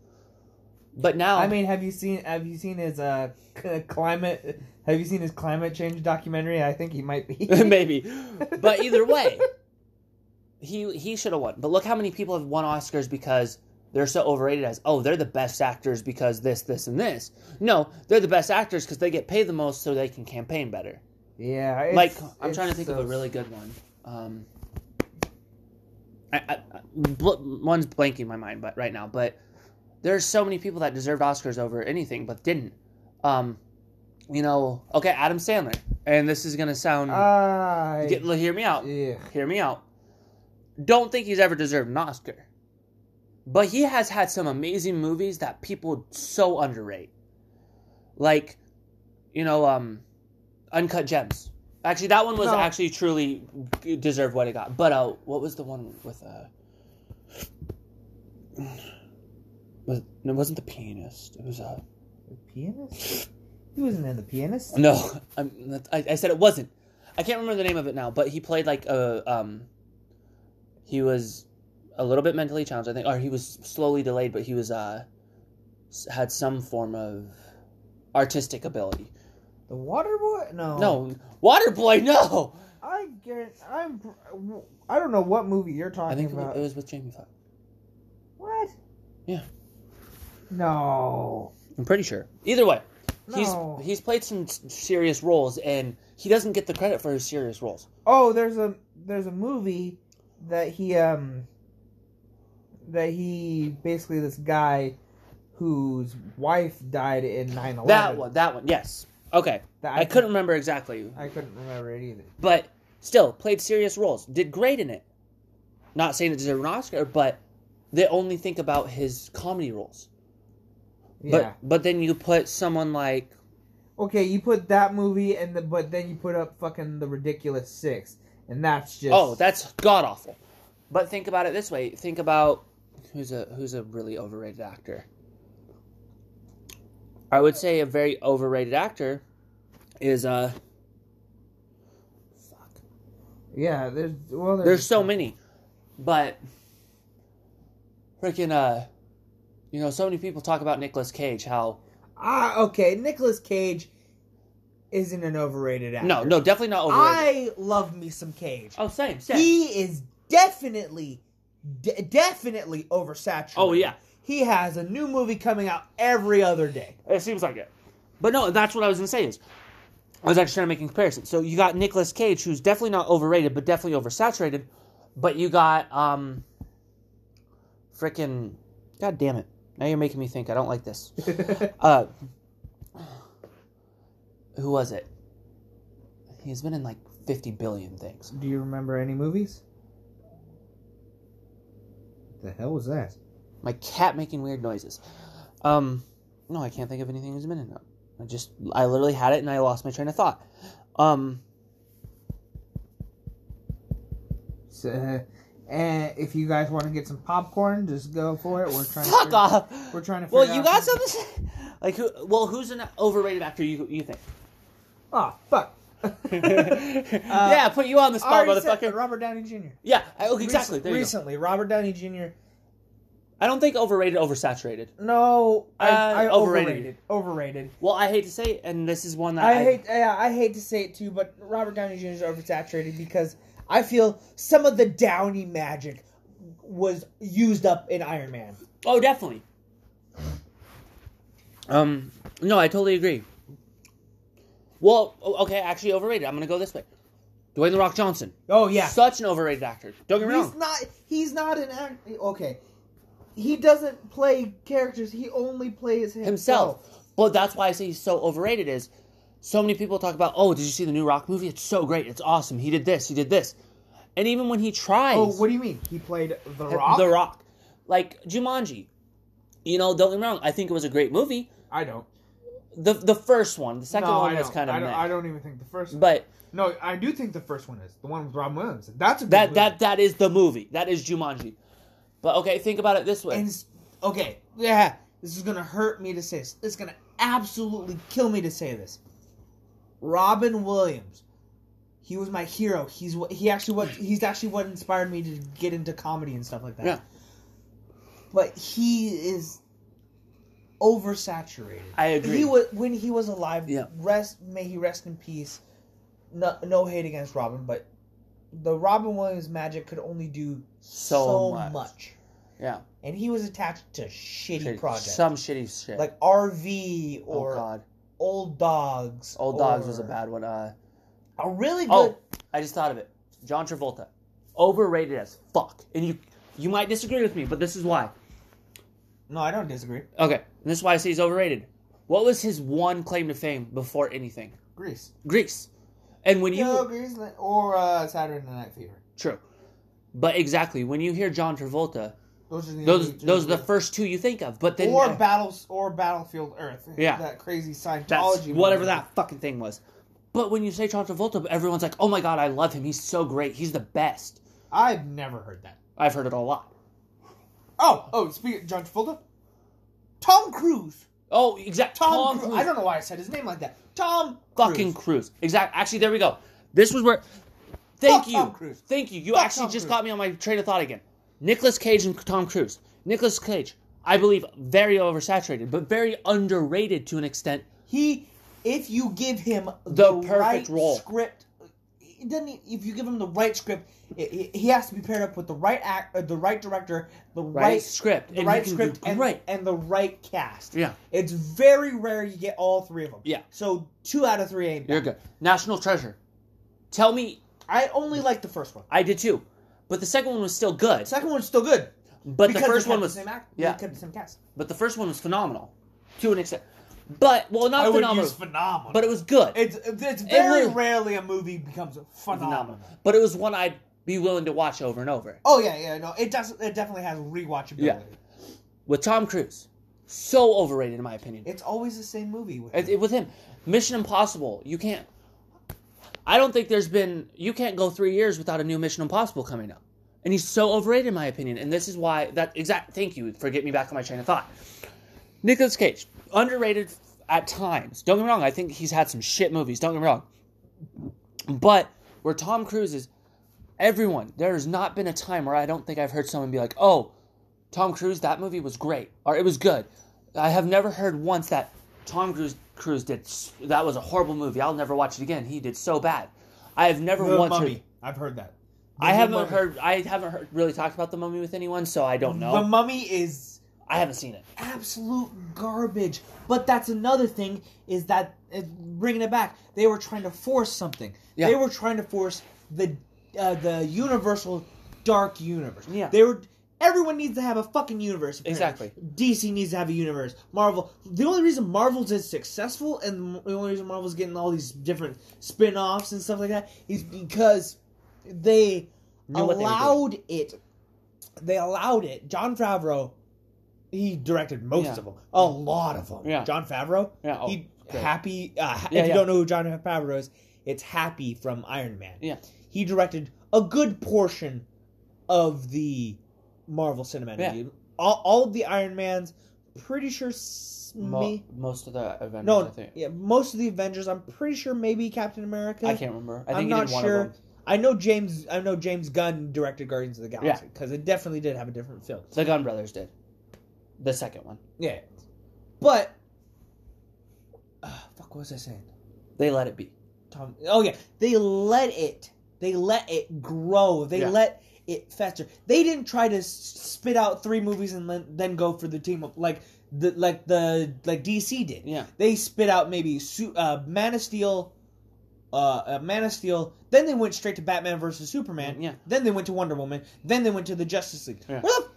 But now, I mean, have you seen have you seen his uh climate? Have you seen his climate change documentary? I think he might be. maybe. But either way, he he should have won. But look how many people have won Oscars because they're so overrated as oh they're the best actors because this this and this. No, they're the best actors because they get paid the most so they can campaign better. yeah, like I'm trying to think of a really good one. Um, I, I, I- bl- one's blanking my mind, but right now, but there's so many people that deserved Oscars over anything, but didn't. Um, you know, okay, Adam Sandler, and this is gonna sound. I get, hear me out. yeah. Hear me out. Don't think he's ever deserved an Oscar, but he has had some amazing movies that people so underrate. Like, you know, um, Uncut Gems. Actually, that one was No. actually truly deserved what it got. But uh, what was the one with uh? Was, it wasn't the pianist. It was uh. The pianist? He wasn't in the pianist. No, I'm, I, I said it wasn't. I can't remember the name of it now, but he played like a um. He was a little bit mentally challenged, I think, or he was slowly delayed, but he was uh had some form of artistic ability. The Water Boy? No. No, Water Boy. no. I get. I'm. I don't know what movie you're talking about. I think it about. was, it was with Jamie Foxx. what? Yeah. No. I'm pretty sure. Either way, he's No. he's played some serious roles, and he doesn't get the credit for his serious roles. Oh, there's a there's a movie that he um that he basically this guy whose wife died in 9/11. That one, that one, yes. Okay, That I couldn't remember exactly. I couldn't remember it either. but still played serious roles. Did great in it. Not saying it deserved an Oscar, but they only think about his comedy roles. Yeah. But but then you put someone like okay, you put that movie and the, but then you put up fucking the ridiculous 6 and that's just oh that's god awful. But think about it this way. Think about who's a who's a really overrated actor. I would say a very overrated actor is uh fuck. Yeah, there's well there's, There's so many, but freaking uh, you know, so many people talk about Nicolas Cage. How Ah, okay, Nicolas Cage isn't an overrated actor. no, no, definitely not overrated. I love me some Cage. oh, same, same. He is definitely, de- definitely oversaturated. Oh, yeah. He has a new movie coming out every other day. It seems like it. But no, that's what I was gonna say is I was actually trying to make a comparison. So you got Nicolas Cage, who's definitely not overrated, but definitely oversaturated. But you got um, freaking, god damn it! Now you're making me think. I don't like this. Uh, who was it? He's been in like fifty billion things. Do you remember any movies? The hell was that? My cat making weird noises. Um, no, I can't think of anything in a minute in. I just, I literally had it and I lost my train of thought. Um, So, uh, and if you guys want to get some popcorn, just go for it. We're trying. to fuck figure- off. We're trying to. Well, you got some- something. Like who? Well, who's an overrated actor? You you think? Oh fuck. Yeah, put you on the spot, Already said motherfucker. Robert Downey Jr. Yeah, I- oh, exactly. Recent- There you go. recently, Robert Downey Jr. I don't think overrated, oversaturated. No, I, Uh, I overrated. overrated. Overrated. Well, I hate to say it, and this is one that I hate. Yeah, I hate to say it too, but Robert Downey Jr. is oversaturated because I feel some of the Downey magic was used up in Iron Man. Oh, definitely. Um, no, I totally agree. Well, okay, actually overrated. I'm gonna go this way. Dwayne the Rock Johnson, Oh yeah, such an overrated actor. Don't get me he's wrong. not. He's not an act. Okay, he doesn't play characters. He only plays himself. himself. But that's why I say he's so overrated. Is so many people talk about, oh, did you see the new Rock movie? It's so great. It's awesome. He did this. He did this. And even when he tries, Oh, what do you mean? He played The Rock. The Rock, like Jumanji, you know, don't get me wrong. I think it was a great movie. I don't. The the first one, the second no, one was kind of I don't. I don't even think the first. One. But no, I do think the first one is the one with Robin Williams. That's a good that movie. that that is the movie. That is Jumanji. But okay, think about it this way. And okay, yeah, this is gonna hurt me to say this. It's gonna absolutely kill me to say this. Robin Williams, he was my hero. He's what he actually what he's actually what inspired me to get into comedy and stuff like that. Yeah. But he is oversaturated. I agree. He was when he was alive. Yeah. Rest may he rest in peace. No, no hate against Robin, but the Robin Williams magic could only do So so, much. much. yeah, and he was attached to shitty projects some shitty shit. like RV oh or god, Old Dogs. Old Dogs was a bad one. Uh, A really good. oh, I just thought of it. John Travolta, overrated as fuck. And you you might disagree with me, but this is why. No, I don't disagree. Okay, and this is why I say he's overrated. What was his one claim to fame before anything? Grease. Grease. And when you No, Grease or uh, Saturday Night Fever. true, but exactly when you hear John Travolta, Those are the those only those are the first two you think of. But then or uh, battles or Battlefield Earth. Yeah. that crazy Scientology. whatever that fucking thing was. But when you say John Travolta, everyone's like, "Oh my god, I love him. He's so great. He's the best." I've never heard that. I've heard it a lot. Oh, oh, speaking of John Travolta, Tom Cruise. Oh, exact Tom, Tom, Cruise. Cruise. I don't know why I said his name like that. Tom fucking Cruise. Cruise. Exact. Actually, there we go. This was where. Thank Fuck you. Tom Cruise. Thank you. You Fuck actually Tom just Cruise. got me on my train of thought again. Nicolas Cage and Tom Cruise. Nicolas Cage, I believe, very oversaturated, but very underrated to an extent. He, if you give him The the, perfect right role. script, it doesn't. If you give him the right script, it, it- he has to be paired up with the right act, uh, the right director, the Right, right, script, the and right he can do script, and, and the right cast. Yeah. it's very rare you get all three of them. Yeah. So two out of three ain't. Bad. You're good. National Treasure. Tell me, I only like the first one. I did too, but the second one was still good. The second one's still good. But the because first they one was the same act. yeah. the same cast. But the first one was phenomenal, to an extent. But well, not phenomenal, phenomenal, but it was good. it's it's very was- rarely a movie becomes phenomenal. phenomenal. But it was one I'd be willing to watch over and over. Oh yeah, yeah, no, it does. It definitely has rewatchability. Yeah. With Tom Cruise, so overrated in my opinion. It's always the same movie with It- him. it- with him, Mission Impossible, you can't. I don't think there's been. You can't go three years without a new Mission Impossible coming up, and he's so overrated in my opinion. And this is why that exact. Thank you for getting me back on my train of thought. Nicolas Cage, underrated at times. Don't get me wrong. I think he's had some shit movies. Don't get me wrong. But where Tom Cruise is, everyone there has not been a time where I don't think I've heard someone be like, "Oh, Tom Cruise, that movie was great," or "It was good." I have never heard once that Tom Cruise Cruise did that was a horrible movie. I'll never watch it again. He did so bad. I have never The once Mummy. heard. I've heard that. I haven't Mummy. heard. I haven't heard, really talked about the Mummy with anyone, so I don't know. The Mummy is I haven't seen it. absolute garbage. But that's another thing is that uh, bringing it back, they were trying to force something. Yeah. They were trying to force the uh, the universal dark universe. Yeah. They were. Everyone needs to have a fucking universe. apparently. Exactly. DC needs to have a universe. Marvel. The only reason Marvel's is successful and the only reason Marvel's getting all these different spin-offs and stuff like that is because they Knew what they allowed it. They allowed it. Jon Favreau, he directed most Yeah. of them, a lot of them. Yeah. Jon Favreau. Yeah, oh, he great. happy. Uh, Yeah, if you don't know who Jon Favreau is, it's Happy from Iron Man. Yeah. He directed a good portion of the Marvel Cinematic Yeah. Universe. All, all of the Iron Mans. Pretty sure. Mo- me. most of the Avengers, No, I think. yeah, most of the Avengers. I'm pretty sure maybe Captain America. I can't remember. I he not sure. I know James. I know James Gunn directed Guardians of the Galaxy because it definitely did have a different feel. The Gunn Brothers did. The second one. Yeah, but uh, fuck, what was I saying? They let it be. Tom. Oh yeah, they let it. They let it grow. They Yeah. let it fester. They didn't try to s- spit out three movies and then, then go for the team up like the like the like DC did. Yeah. They spit out maybe uh, Man of Steel, uh, uh, Man of Steel. Then they went straight to Batman versus Superman. Yeah. Then they went to Wonder Woman. Then they went to the Justice League. Yeah. Where the fuck all these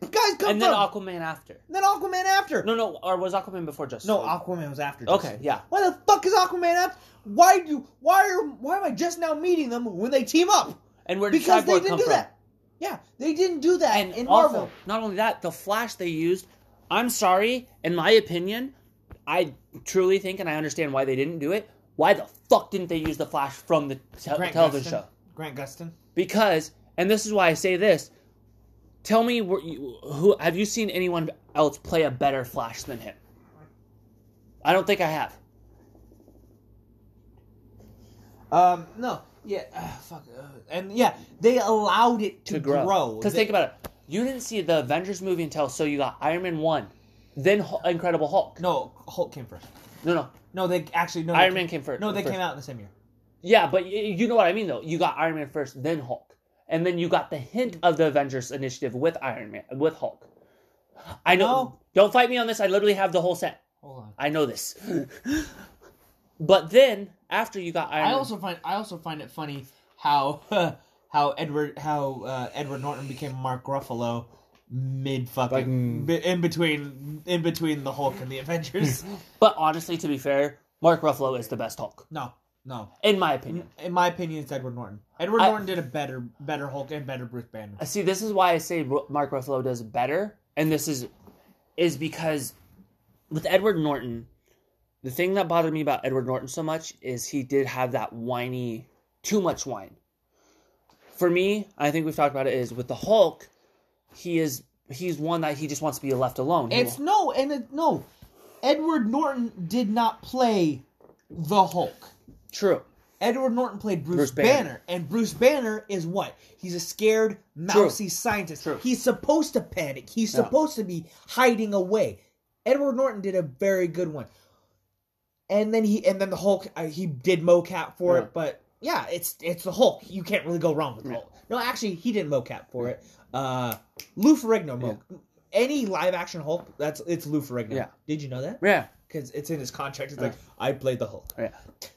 guys come on. and then from? Aquaman after. then Aquaman after. No, no, or was Aquaman before Justice No, League? Aquaman was after. Okay, Justice. yeah. Why the fuck is Aquaman after? Why do? Why are? Why am I just now meeting them when they team up? And where did Because Cyborg they didn't come do from? that. Yeah, they didn't do that And in also, Marvel. not only that, the Flash they used. I'm sorry, in my opinion, I truly think, and I understand why they didn't do it. Why the fuck didn't they use the Flash from the te- television Gustin. show? Grant Gustin. Because, and this is why I say this. Tell me, you, who have you seen anyone else play a better Flash than him? I don't think I have. Um, no, yeah, uh, fuck, uh, and yeah, they allowed it to, to grow. Because think about it. You didn't see the Avengers movie until so you got Iron Man one, then Hu- Incredible Hulk. no, Hulk came first. No, no, No, they actually no. Iron came- Man came first. No, they first. came out in the same year. Yeah, but y- you know what I mean though. You got Iron Man first, then Hulk, and then you got the hint of the Avengers initiative with Iron Man with Hulk. I know. No. Don't fight me on this. I literally have the whole set. Hold on. I know this. but then after you got Iron I Man, also find I also find it funny how how Edward how uh, Edward Norton became Mark Ruffalo mid fucking Like, mm. in between in between the Hulk and the Avengers. but honestly, to be fair, Mark Ruffalo is the best Hulk no, no. in my opinion. In my opinion, it's Edward Norton. Edward I- Norton did a better better Hulk and better Bruce Banner. Uh, see, this is why I say Mark Ruffalo does better, and this is is because with Edward Norton, the thing that bothered me about Edward Norton so much is he did have that whiny, too much whine. For me, I think we've talked about it. Is with the Hulk, he is he's one that he just wants to be left alone. He It's wa- no and it, no. Edward Norton did not play the Hulk. True. Edward Norton played Bruce, Bruce Banner. Banner. and Bruce Banner is what? He's a scared, mousy scientist. True. He's supposed to panic. He's Yeah. supposed to be hiding away. Edward Norton did a very good one, and then he and then the Hulk. Uh, he did mocap for Yeah. it, but yeah, it's it's the Hulk. You can't really go wrong with the Yeah. Hulk. No, actually, he didn't mocap for it. Uh, Lou Ferrigno mo. Any live action Hulk, that's it's Lou Ferrigno. Yeah. Did you know that? Yeah. Because it's in his contract. It's Yeah. like I played the Hulk. Yeah.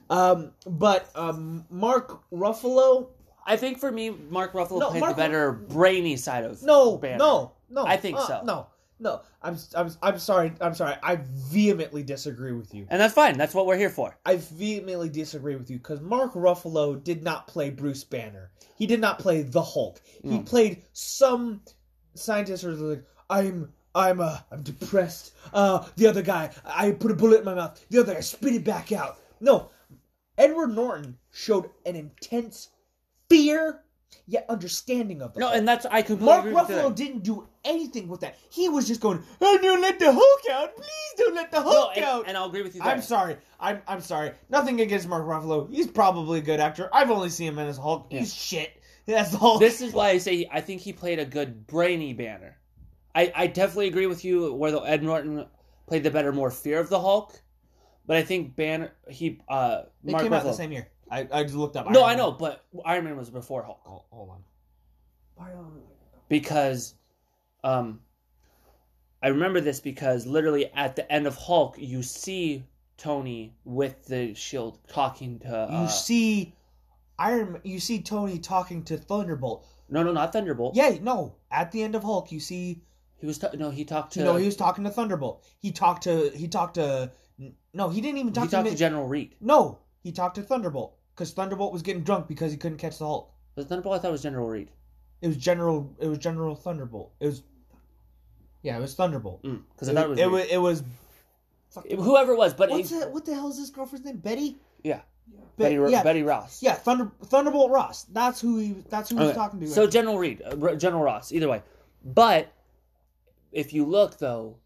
Um, but um, Mark Ruffalo, I think for me, Mark Ruffalo No, played Mark- the better brainy side of no, Banner. no, no. I think uh, so. No, no. I'm, I'm, I'm sorry. I'm sorry. I vehemently disagree with you. and that's fine. That's what we're here for. I vehemently disagree with you because Mark Ruffalo did not play Bruce Banner. He did not play the Hulk. He No. played some scientist who was like, I'm. I'm uh, I'm depressed. Uh, the other guy, I put a bullet in my mouth. The other guy spit it back out. No, Edward Norton showed an intense fear yet understanding of it. No, and that's I completely Mark agree Ruffalo didn't do anything with that. He was just going, "Oh, don't let the Hulk out! Please don't let the No, Hulk and, out!" and I'll agree with you. There. I'm sorry. I'm I'm sorry. Nothing against Mark Ruffalo. He's probably a good actor. I've only seen him in his Hulk. Yeah. He's shit. That's the Hulk. This is why I say I think he played a good brainy Banner. I, I definitely agree with you where the Ed Norton played the better, more fear of the Hulk. But I think Banner he uh They Mark came out the same year. I, I just looked up. No, Iron I know, Man. but Iron Man was before Hulk Oh, hold on. because um I remember this because literally at the end of Hulk you see Tony with the shield talking to You uh, see Iron. Man- You see Tony talking to Thunderbolt. no no not Thunderbolt Yeah, no. At the end of Hulk, you see. He was ta- no he talked to no, he was talking to Thunderbolt. He talked to. He talked to. No, he didn't even talk he to. talked to Mid- General Reed no, he talked to Thunderbolt because Thunderbolt was getting drunk because he couldn't catch the Hulk. was it Thunderbolt I thought it was General Reed It was General. It was General Thunderbolt. It was. Yeah, it was Thunderbolt. because I It, thought it was it Reed. was. It was. whoever it was, but What's it, that? What the hell is this girlfriend's name? Betty. yeah, Be- Betty, Ro- yeah, Betty Ross. yeah. Thunder Thunderbolt Ross. That's who he. That's who he was Okay, talking to. So General Reed, uh, R- General Ross, either way. But if you look though,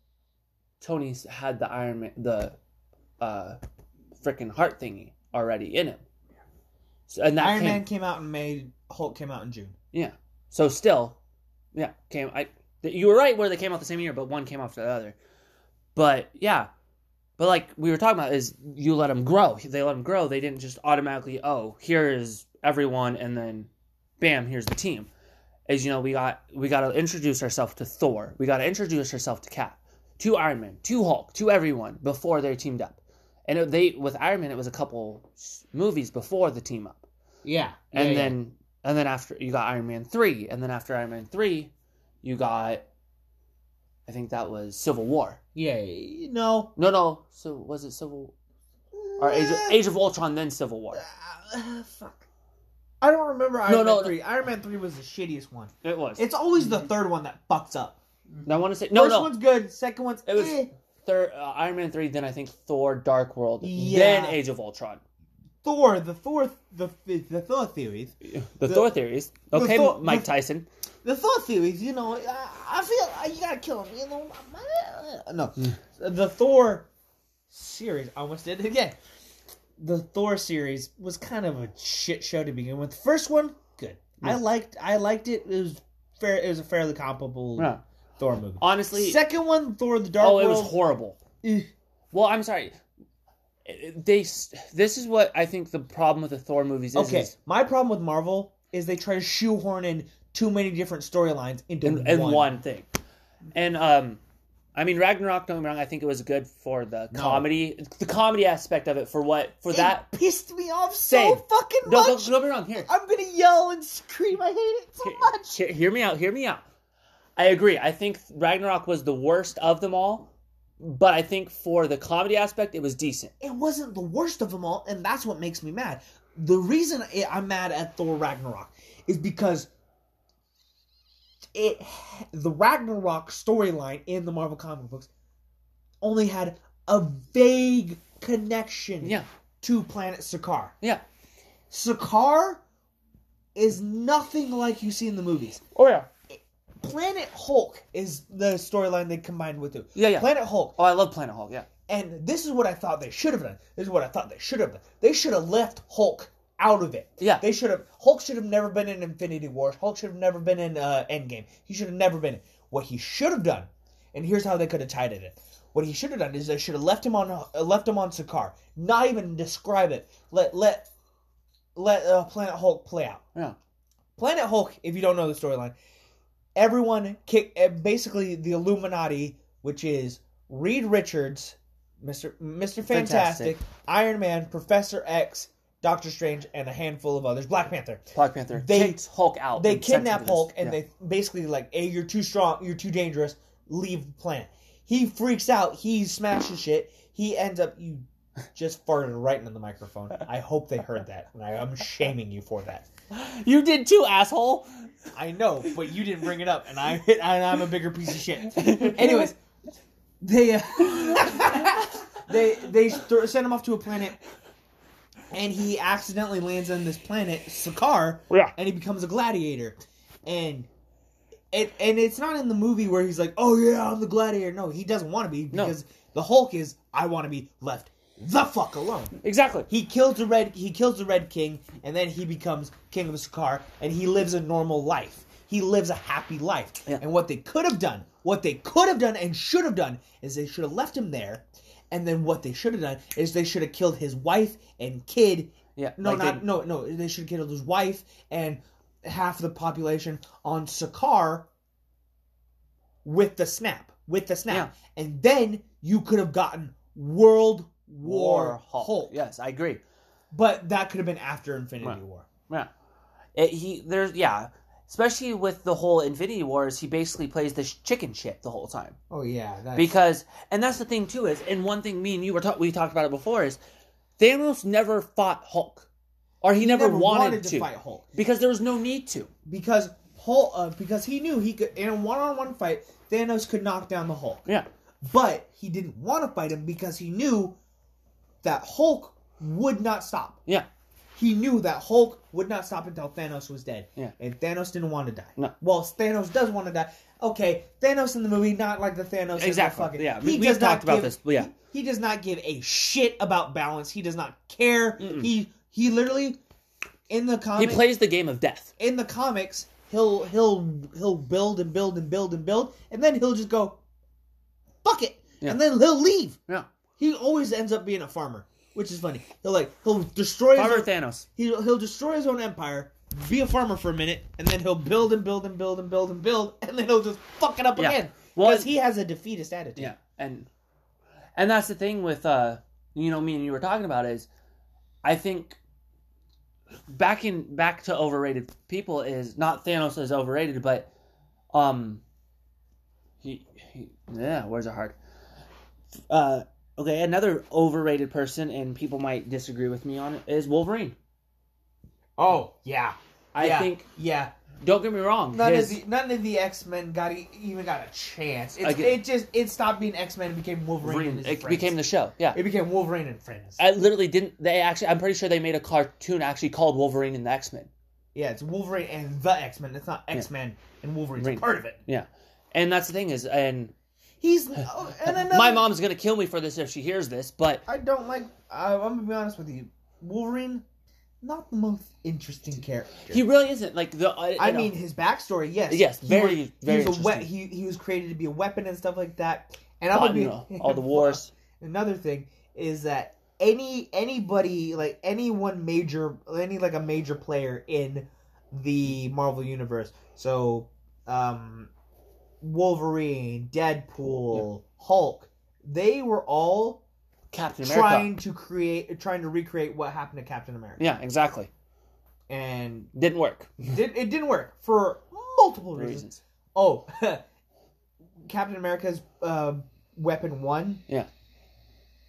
Tony's had the Iron Man, the uh, freaking heart thingy already in him. So, and that Iron came, Man came out in May. Hulk came out in June. yeah. So still, yeah, came. I you were right where they came out the same year, but one came after the other. But yeah, but like we were talking about, is you let them grow. They let them grow. They didn't just automatically, oh, here is everyone, and then, bam, here's the team. As you know, we got we got to introduce ourselves to Thor. We got to introduce ourselves to Cap, to Iron Man, to Hulk, to everyone before they're teamed up. And it, they with Iron Man, it was a couple movies before the team up Yeah. and Yeah, yeah. then and then after you got Iron Man three, and then after Iron Man three, you got I think that was Civil War. Yeah, no. No, no. So was it Civil or Age of, Age of Ultron then Civil War? Uh, fuck. I don't remember Iron No, Man no, no. 3. Iron Man 3 was the shittiest one. It was. It's always the third one that fucks up. I want to say no, First no. one's good, second one's It was eh. third uh, Iron Man three, then I think Thor: Dark World, Yeah. then Age of Ultron. Thor, the Thor the the Thor theories. The, The- Thor theories. the Okay, Thor- Mike the- Tyson. The Thor theories, you know, I, I feel uh, you gotta kill him, you know. No, Hmm. the Thor series. I almost did it again. The Thor series was kind of a shit show to begin with. The first one, good. I liked. I liked it. It was fair. It was a fairly comparable Yeah. Thor movie. Honestly, Second one, Thor: The Dark oh, World. it was horrible. eh. Well, I'm sorry. They. This is what I think the problem with the Thor movies is. Okay, is my problem with Marvel is they try to shoehorn in too many different storylines into in, in one. one thing, and um, I mean Ragnarok. Don't get me wrong. I think it was good for the No. comedy, the comedy aspect of it. For what? For It that. pissed me off Same. so fucking No, much. don't, don't get me wrong. Here, I'm gonna yell and scream. I hate it so much. hear, hear me out. Hear me out. I agree. I think Ragnarok was the worst of them all, but I think for the comedy aspect, it was decent. It wasn't the worst of them all, and that's what makes me mad. The reason I- I'm mad at Thor Ragnarok is because it the Ragnarok storyline in the Marvel comic books only had a vague connection Yeah, to planet Sakaar. yeah. Sakaar is nothing like you see in the movies. Oh yeah. Planet Hulk is the storyline they combined with it. Yeah, yeah. Planet Hulk. Oh, I love Planet Hulk. Yeah. And this is what I thought they should have done. This is what I thought they should have done. They should have left Hulk out of it. Yeah. They should have. Hulk should have never been in Infinity War. Hulk should have never been in uh, Endgame. He should have never been. What he should have done, and here's how they could have tied it in. What he should have done is they should have left him on uh, left him on Sakaar. Not even describe it. Let let let uh, Planet Hulk play out. Yeah. Planet Hulk, if you don't know the storyline, everyone kick uh, basically the Illuminati, which is Reed Richards, Mister Mister Fantastic, Fantastic. Iron Man, Professor X, Doctor Strange, and a handful of others. Black Panther. Black Panther They- kicked Hulk out. They and sent him kidnap Hulk and yeah. they basically like, "Hey, you're too strong. You're too dangerous. Leave the planet." He freaks out. He smashes shit. He ends up. You just farted right into the microphone. I hope they heard that, and I, I'm shaming you for that. You did too, asshole. I know, but you didn't bring it up, and I and I'm a bigger piece of shit. Anyways, they uh, they they th- send him off to a planet, and he accidentally lands on this planet, Sakaar, Yeah. and he becomes a gladiator, and. It, and it's not in the movie where he's like, "Oh yeah, I'm the gladiator." No, he doesn't want to be No. because the Hulk is, "I want to be left the fuck alone." Exactly. He kills the red. He kills the Red King, and then he becomes King of Sakaar, and he lives a normal life. He lives a happy life. Yeah. And what they could have done, what they could have done and should have done, is they should have left him there. And then what they should have done is they should have killed his wife and kid. Yeah. No, like not they- no, no. They should have killed his wife and half the population on Sakaar with the snap, with the snap, and then you could have gotten World War, Hulk. Yes, I agree. But that could have been after Infinity Right. War. Yeah. It, he there's yeah, especially with the whole Infinity Wars, he basically plays this chicken shit the whole time. Oh yeah, that's, Because and that's the thing too is and one thing me and you were talk, we talked about it before is Thanos never fought Hulk. Or he, he never, never wanted, to, to, fight Hulk because there was no need to. because Hulk uh, because he knew he could in a one-on-one fight Thanos could knock down the Hulk, Yeah. but he didn't want to fight him because he knew that Hulk would not stop. Yeah. He knew that Hulk would not stop until Thanos was dead. Yeah. And Thanos didn't want to die. No. Well, Thanos does want to die. Okay, Thanos in the movie, not like the Thanos. Exactly. fucking- Yeah, we- not talked about give- this, but yeah. He, he does not give a shit about balance. He does not care. He he literally in the comics. He plays the game of death. in the comics he'll he'll he'll build and build and build and build and then he'll just go fuck it Yeah. and then he'll leave. Yeah. He always ends up being a farmer, which is funny. He'll like he'll destroy his Farmer own, Thanos. he'll, he'll destroy his own empire, be a farmer for a minute, and then he'll build and build and build and build and build, and then he'll just fuck it up Yeah. again Well, because he has a defeatist attitude. Yeah, and and that's the thing with uh, you know, me and you were talking about is, I think back in back to overrated people is not Thanos is overrated, but um, He, he yeah, where's are hard. Uh, okay, another overrated person, and people might disagree with me on it, is Wolverine. Oh yeah, I yeah, think. yeah. Don't get me wrong. None his- of the none of the X Men got e- even got a chance. It's, Okay. It just it stopped being X Men and became Wolverine. Wolverine, and his it friends. became the show. Yeah, It became Wolverine and friends. I literally didn't. They actually, I'm pretty sure they made a cartoon actually called Wolverine and the X Men. yeah, it's Wolverine and the X Men. It's not X Men and Wolverine's Wolverine. a part of it. Yeah, and that's the thing is, and He's oh, and another, my mom's gonna kill me for this if she hears this, but I don't like. I, I'm gonna be honest with you. Wolverine, not the most interesting character. he really isn't like the. I, I know, mean, his backstory, yes, Yes, He very, was- very He was a we- he he was created to be a weapon and stuff like that. And I'm gonna be all, all the wars. Another thing is that any anybody like anyone major any like a major player in the Marvel universe. So um Wolverine, Deadpool, Hulk, they were all Captain America. trying to create trying to recreate what happened to Captain America. Yeah, exactly. And Didn't work. did, it didn't work for multiple reasons. Reasons. Oh, Captain America's uh, weapon one. Yeah.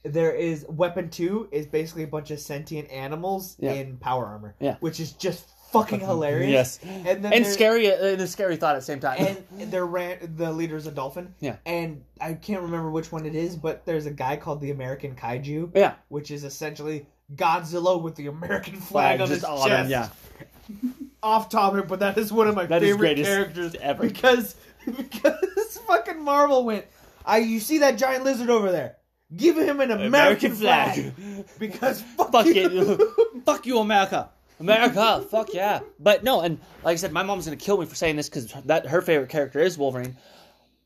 There is weapon two is basically a bunch of sentient animals Yeah. in power armor. Yeah. Which is just fucking hilarious. Yes. And then And scary, uh, and a scary thought at the same time. And their ran the leader's a dolphin. Yeah. And I can't remember which one it is, but there's a guy called the American Kaiju, yeah, which is essentially Godzilla with the American flag, flag on his on chest. him. Yeah, Off topic, but that is one of my That favorite characters ever. because because fucking Marvel went. I you see that giant lizard over there? Give him an American, flag. because fuck, Fuck you. it. Fuck you, America. America, fuck yeah. But no, and like I said, my mom's gonna kill me for saying this because that her favorite character is Wolverine.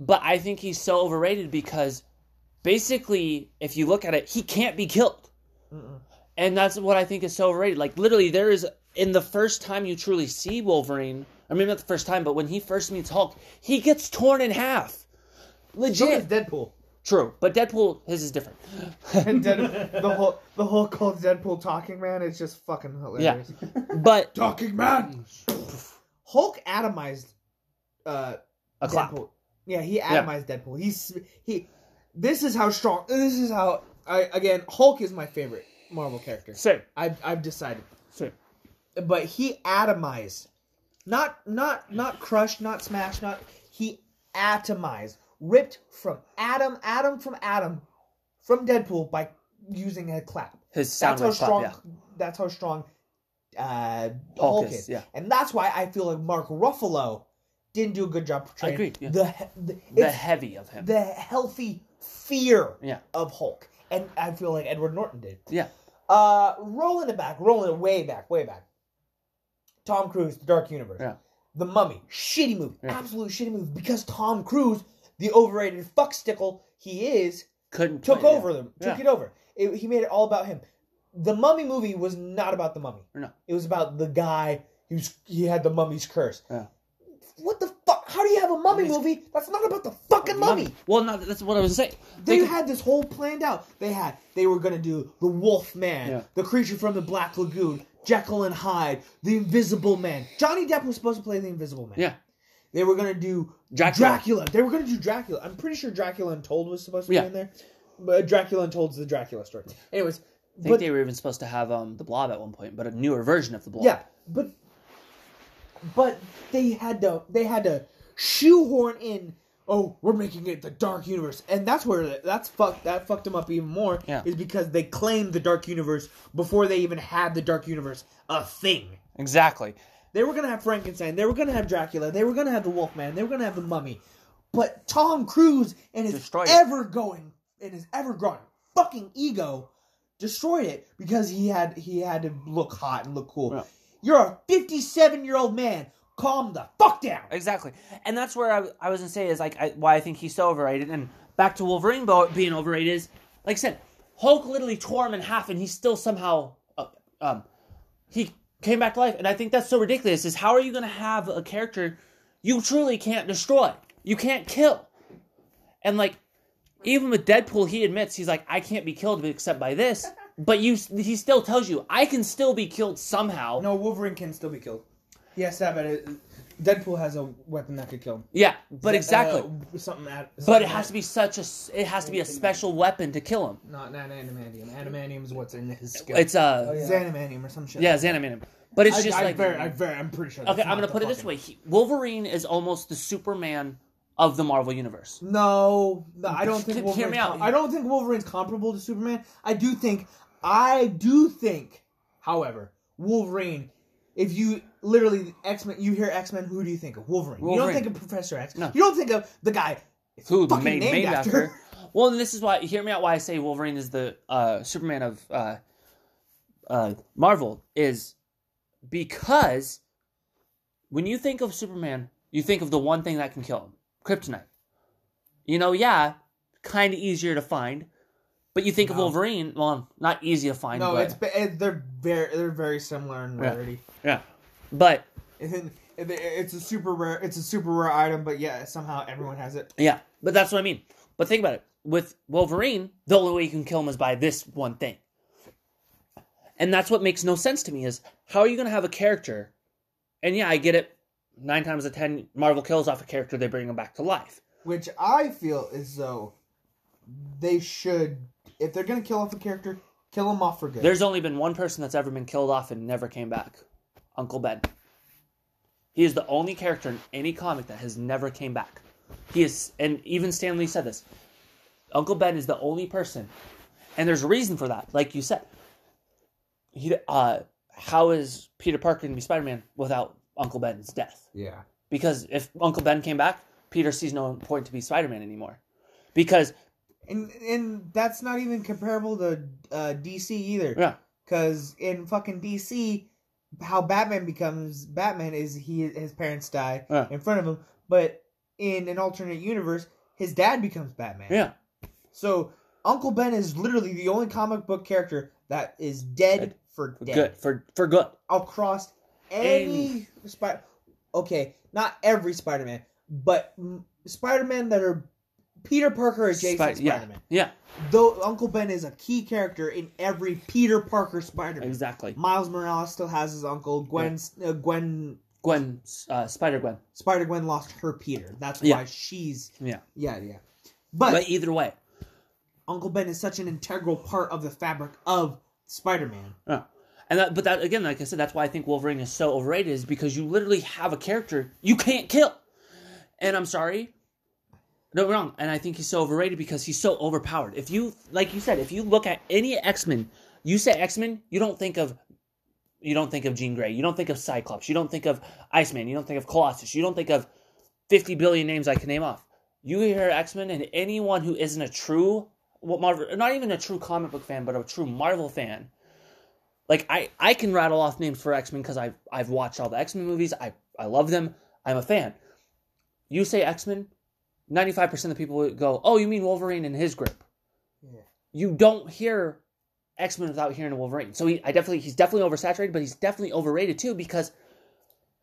But I think he's so overrated because basically, if you look at it, he can't be killed, and that's what I think is so overrated. Like literally, there is in the first time you truly see Wolverine. I mean, not the first time, but when he first meets Hulk, he gets torn in half. Legit. is Deadpool. True, but Deadpool, his is different. And Dead, the whole the whole called Deadpool talking man is just fucking hilarious. Yeah. But Talking man. Hulk atomized uh a clap. Yeah, he atomized Deadpool. He's he. This is how strong. This is how I again. Hulk is my favorite Marvel character. Same. I've I've decided. Same. But he atomized, not not not crushed, not smashed, not he atomized, ripped from Adam, Adam from Adam, from Deadpool by using a clap. His sound That's how wave clap, strong. yeah. That's how strong. Uh, Hulk is, is, yeah. and that's why I feel like Mark Ruffalo didn't do a good job portraying Agreed, yeah. the the, The heavy of him. the healthy fear Yeah. of Hulk, and I feel like Edward Norton did. Yeah. Uh, rolling it back, rolling it way back, way back. Tom Cruise, The Dark Universe. Yeah. The Mummy, shitty movie, Yeah. absolute shitty movie because Tom Cruise, the overrated fuckstickle he is, Couldn't took play over yeah. them, took Yeah. it over. It, he made it all about him. The Mummy movie was not about the Mummy. No. It was about the guy who's he had the Mummy's curse. Yeah. What the fuck? How do you have a Mummy Mummy's- movie that's not about the fucking Mummy? Well, no, that's what I was saying. They could- had this whole planned out. They had they were gonna do the Wolf Man, Yeah. the creature from the Black Lagoon, Jekyll and Hyde, the Invisible Man. Johnny Depp was supposed to play the Invisible Man. Yeah. They were gonna do Dracula. Dracula. They were gonna do Dracula. I'm pretty sure Dracula Untold was supposed to be Yeah. in there. But Dracula Untold's the Dracula story. Anyways, I think but they were even supposed to have um the Blob at one point, but a newer version of the Blob. yeah, but but they had to they had to shoehorn in. Oh, we're making it the Dark Universe, and that's where that's fucked. That fucked them up even more. Yeah. is because they claimed the Dark Universe before they even had the Dark Universe a thing. Exactly. They were gonna have Frankenstein. They were gonna have Dracula. They were gonna have the Wolfman. They were gonna have the Mummy. But Tom Cruise and his Destroyed ever going and his ever growing fucking ego destroyed it because he had he had to look hot and look cool. Yeah. You're a 57 year old man. Calm the fuck down. Exactly. And that's where I, I was gonna say is like I, why I think he's so overrated. And back to Wolverine being overrated is like I said, Hulk literally tore him in half, and he still somehow uh, um he came back to life. And I think that's so ridiculous. Is how are you gonna have a character you truly can't destroy? You can't kill. And like even with Deadpool, he admits he's like I can't be killed except by this. But you, he still tells you I can still be killed somehow. No, Wolverine can still be killed. Yes, that but it, Deadpool has a weapon that could kill him. Yeah, but exactly. Uh, something at, but it has to be such a. it has to be a special weapon to kill him. not not adamantium. Adamantium is what's in his skill. It's uh Oh, yeah. Xanamantium or some shit. yeah, Xanamantium. But it's I, just I like very, I very, I'm pretty sure. Okay, that's I'm gonna the put it this way. He, Wolverine is almost the Superman of the Marvel universe. No, no, I don't think Hear me out. com- I don't think Wolverine's comparable to Superman. I do think, I do think, however, Wolverine. If you literally X Men, you hear X Men, who do you think of? Wolverine. You don't think of Professor X. No. You don't think of the guy. Who fucking made named after. after. Well, and this is why. Hear me out. Why I say Wolverine is the uh, Superman of uh, uh, Marvel is because when you think of Superman, you think of the one thing that can kill him, kryptonite. You know, yeah, kind of easier to find, but you think of Wolverine. Well, not easy to find. No, but, it's it, they're very they're very similar in Yeah. rarity. yeah, but And it's a super rare. It's a super rare item, but yeah, somehow everyone has it. Yeah, but that's what I mean. But think about it. With Wolverine, the only way you can kill him is by this one thing. And that's what makes no sense to me is how are you going to have a character? And yeah, I get it. Nine times out of ten, Marvel kills off a character, they bring him back to life. Which I feel as though they should, if they're gonna kill off a character, kill him off for good. There's only been one person that's ever been killed off and never came back Uncle Ben. He is the only character in any comic that has never came back. He is, and even Stan Lee said this. Uncle Ben is the only person, and there's a reason for that. Like you said, he, uh, how is Peter Parker going to be Spider-Man without Uncle Ben's death? yeah. Because if Uncle Ben came back, Peter sees no point to be Spider-Man anymore. Because And and that's not even comparable to uh, DC either. yeah, Because in fucking DC, how Batman becomes Batman is he his parents die Yeah. in front of him, but in an alternate universe, his dad becomes Batman. yeah, So Uncle Ben is literally the only comic book character that is dead Dead. for dead. good for for good. across any spider. Okay, not every Spider-Man, but Spider-Man that are Peter Parker adjacent Spi- yeah, Spider-Man. yeah, Though Uncle Ben is a key character in every Peter Parker Spider-Man. exactly. Miles Morales still has his uncle. Gwen, uh, Gwen, Gwen, uh, Spider Gwen. Spider Gwen lost her Peter. That's Yeah. why she's Yeah. yeah, yeah. But, But either way, Uncle Ben is such an integral part of the fabric of Spider-Man. yeah. And that, but that again, like I said, that's why I think Wolverine is so overrated is because you literally have a character you can't kill. And I'm sorry, no wrong. And I think he's so overrated because he's so overpowered. If you, like you said, if you look at any X Men, you say X Men, you don't think of, you don't think of Jean Grey, you don't think of Cyclops, you don't think of Iceman, you don't think of Colossus, you don't think of fifty billion names I can name off. You hear X Men, and anyone who isn't a true, what Marvel, not even a true comic book fan, but a true Marvel fan, like I, I can rattle off names for X Men because I've I've watched all the X Men movies. I I love them. I'm a fan. You say X Men, ninety five percent of the people would go, "Oh, you mean Wolverine and his group?" Yeah. You don't hear X Men without hearing Wolverine. So he, I definitely, he's definitely oversaturated, but he's definitely overrated too because,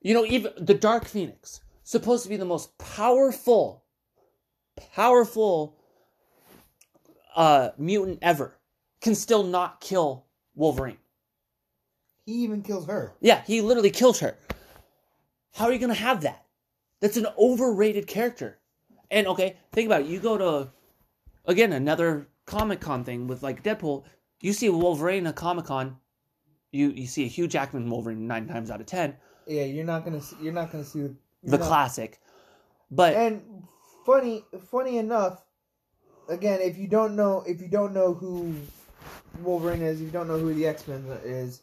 you know, even the Dark Phoenix, supposed to be the most powerful, powerful, uh, mutant ever, can still not kill Wolverine. He even kills her. Yeah, he literally kills her. How are you gonna have that? That's an overrated character. And okay, think about it. You go to again another Comic Con thing with like Deadpool. You see Wolverine at Comic Con. You you see a Hugh Jackman Wolverine nine times out of ten, Yeah, you're not gonna see, you're not gonna see the, the classic. But And funny, funny enough, again, if you don't know, if you don't know who Wolverine is, if you don't know who the X Men is,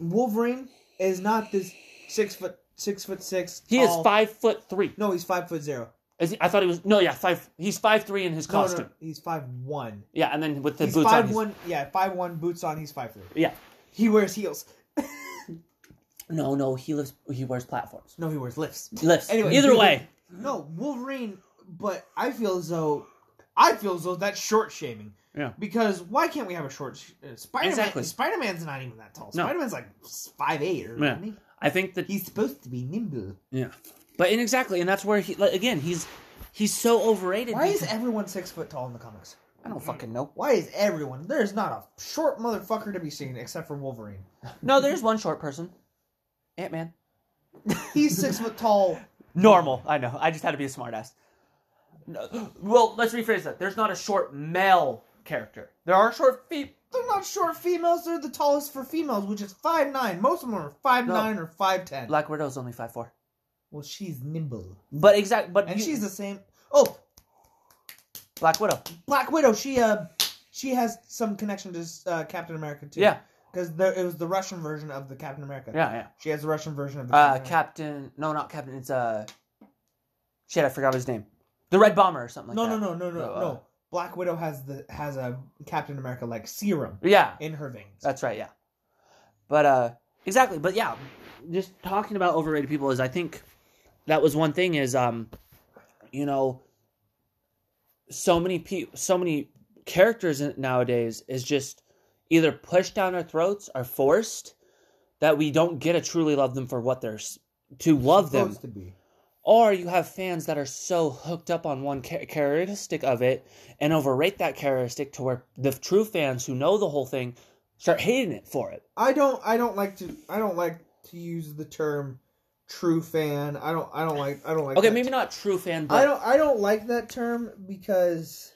Wolverine is not this six foot six foot six. he is five foot three. No, he's five foot zero. Is he, I thought he was no, yeah, five. He's five three in his No, no, costume. he's five one. Yeah, and then with the He's boots five on. he's- one. Yeah, five one boots on. He's five three. Yeah, He wears heels. no, no, he lives. He wears platforms. No, he wears lifts. Lifts. Anyway. Either way, No, Wolverine. But I feel as though I feel as though that's short shaming. Yeah. Because why can't we have a short sh- uh, Spider-Man? Exactly. Spider-Man's not even that tall. No. Spider-Man's like five eight or Yeah. isn't he? I think that He's supposed to be nimble. Yeah, but and exactly, and that's where he like, again he's he's so overrated. Why is everyone six foot tall in the comics? I don't fucking know. Why is everyone? There's not a short motherfucker to be seen except for Wolverine. No, there's one short person, Ant Man. He's six foot tall. Normal. I know. I just had to be a smartass. No, well, let's rephrase that. There's not a short male character. There are short feet. They're not short females. They're the tallest for females, which is five nine. Most of them are five nine or five ten. Black Widow's only five four. Well, she's nimble, But exact. But and you- she's the same. Oh, Black Widow. Black Widow. She uh, she has some connection to uh, Captain America too. Yeah. because it was the Russian version of the Captain America. Yeah, yeah. She has the Russian version of the Uh, Captain America. Captain. No, not Captain. It's uh. Shit, I forgot his name. The Red Bomber or something like no, that. no, no, no, no, No, uh, no. Black Widow has the has a Captain America like serum Yeah, in her veins. that's right. Yeah. But uh, exactly. But yeah, just talking about overrated people is I think that was one thing is um, you know, so many people, so many characters nowadays is just either pushed down our throats or forced that we don't get to truly love them for what they're to love them. To be. Or you have fans that are so hooked up on one characteristic of it and overrate that characteristic to where the true fans who know the whole thing start hating it for it. I don't. I don't like to. I don't like to use the term true fan. I don't. I don't like. I don't like. Okay, maybe not true fan, but I don't. I don't like that term because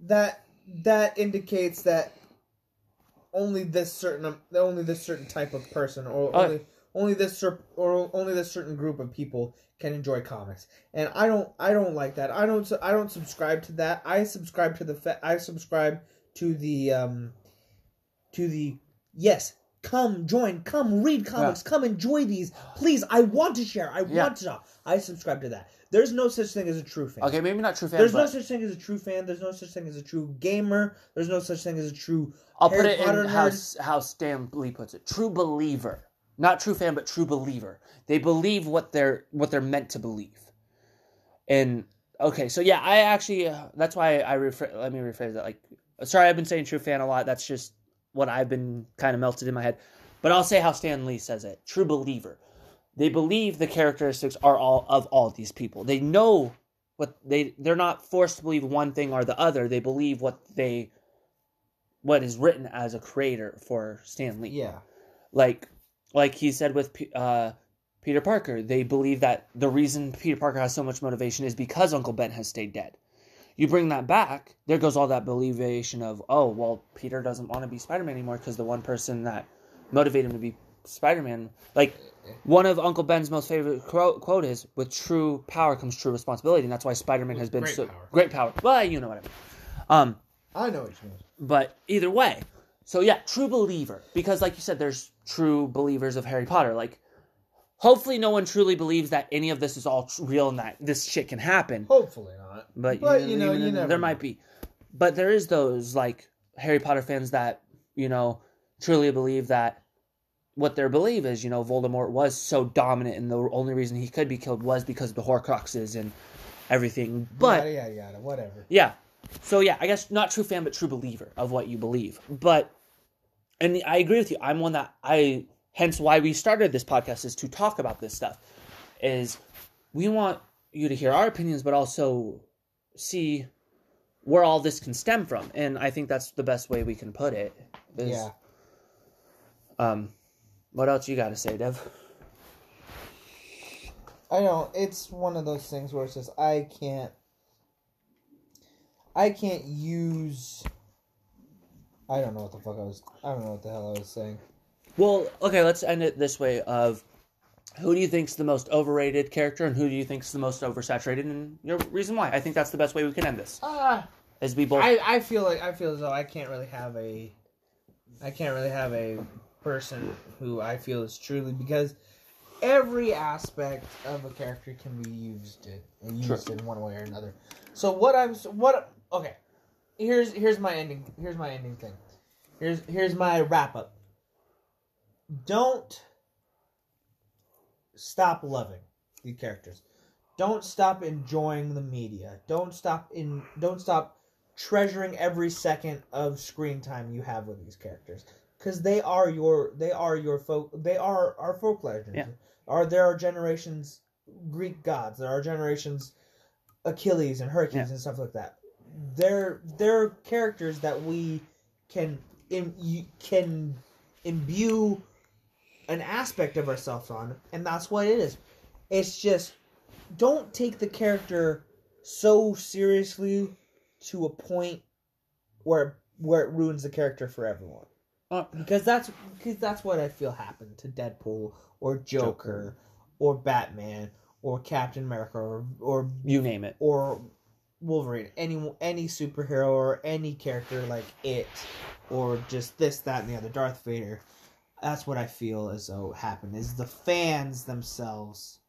that that indicates that only this certain only this certain type of person or Oh. only only this or only this certain group of people can enjoy comics. And I don't. I don't like that. I don't. I don't subscribe to that. I subscribe to the. I subscribe to the. um To the yes. Come join. Come read comics. Come enjoy these. Please, I want to share. I Yeah. want to talk. I subscribe to that. There's no such thing as a true fan. okay, maybe not true fan. There's no such thing as a true fan. There's no such thing as a true gamer. There's no such thing as a true. I'll put it Potter in how, how Stan Lee puts it: true believer, not true fan, but true believer. They believe what they're what they're meant to believe. And okay, so yeah, I actually uh, that's why I refer. let me rephrase that. Like, sorry, I've been saying true fan a lot. That's just what I've been kind of melted in my head. But I'll say how Stan Lee says it: true believer. They believe the characteristics are all of all these people. They know what they they're not forced to believe one thing or the other. They believe what they what is written as a creator for Stan Lee Yeah. like like he said with P- uh, Peter Parker, they believe that the reason Peter Parker has so much motivation is because Uncle Ben has stayed dead. You bring that back, there goes all that believation of, oh, well, Peter doesn't want to be Spider Man anymore because the one person that motivated him to be Spider Man, like one of Uncle Ben's most favorite quote, quote is, "With true power comes true responsibility," and that's why Spider Man has been great so power. great power. Well, you know what I mean. Um, I know what you mean. but either way so yeah true believer because like you said there's true believers of harry potter like hopefully no one truly believes that any of this is all real and that this shit can happen Hopefully not. but, But, you, you know, know, you never there know. might be but there is those like harry potter fans that you know truly believe that what their belief is you know voldemort was so dominant and the only reason he could be killed was because of the horcruxes and everything but yada yada yada. Whatever. yeah. So yeah, I guess not true fan, but true believer of what you believe. But and I agree with you. I'm one that I hence why we started this podcast is to talk about this stuff. Is we want you to hear our opinions, but also see where all this can stem from. And I think that's the best way we can put it. is- Yeah. Um what else you gotta say, Dev? I know it's one of those things where it says I can't. I can't use. I don't know what the fuck I was. I don't know what the hell I was saying. Well, okay, let's end it this way of who do you think's the most overrated character and who do you think's the most oversaturated and your reason why? I think that's the best way we can end this. Ah. Is we both I, I feel like I feel as though I can't really have a I can't really have a person who I feel is truly because every aspect of a character can be used in, used in one way or another. So what I'm what okay. Here's here's my ending here's my ending thing. Here's here's my wrap up. Don't stop loving the characters. Don't stop enjoying the media. Don't stop in don't stop treasuring every second of screen time you have with these characters because they are your they are your folk they are our folk legends Yeah. are there are generations greek gods there are generations achilles and hercules Yeah. and stuff like that they're they're characters that we can you can imbue an aspect of ourselves on, and that's what it is. It's just don't take the character so seriously to a point where where it ruins the character for everyone. Uh, Because that's because that's what I feel happened to Deadpool or Joker, Joker. or Batman or Captain America or or you name it. or Wolverine, any any superhero or any character like it, or just this, that, and the other, Darth Vader. That's what I feel as though happened. Is the fans themselves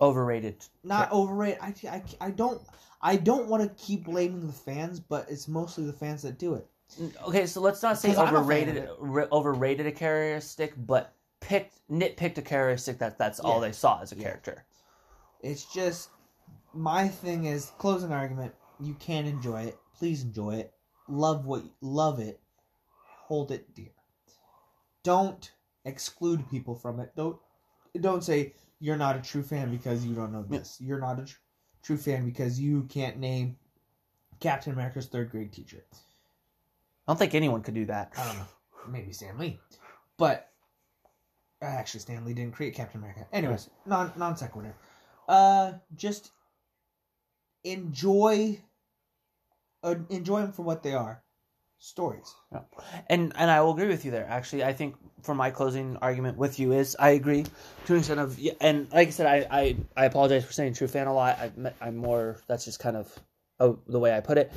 Overrated. not overrated? I, I, I don't I don't want to keep blaming the fans, but it's mostly the fans that do it. Okay, so let's not say 'Cause I'm a fan of overrated. overrated a characteristic, but picked nitpicked a characteristic that that's all they saw as a Yeah. character. It's just my thing is closing argument. You can enjoy it. Please enjoy it. Love what love it. Hold it dear. Don't exclude people from it. Don't don't say you're not a true fan because you don't know this. You're not a tr- true fan because you can't name Captain America's third grade teacher. I don't think anyone could do that. I don't know. Maybe Stan Lee. But uh, actually Stan Lee didn't create Captain America. Anyways, non non sequitur. Uh just enjoy uh, enjoy them for what they are. Stories. Yeah. And and I will agree with you there. Actually, I think for my closing argument with you is I agree to an extent of yeah, and like I said, I I, I apologize for saying true fan a lot. I, I'm more that's just kind of oh, the way I put it.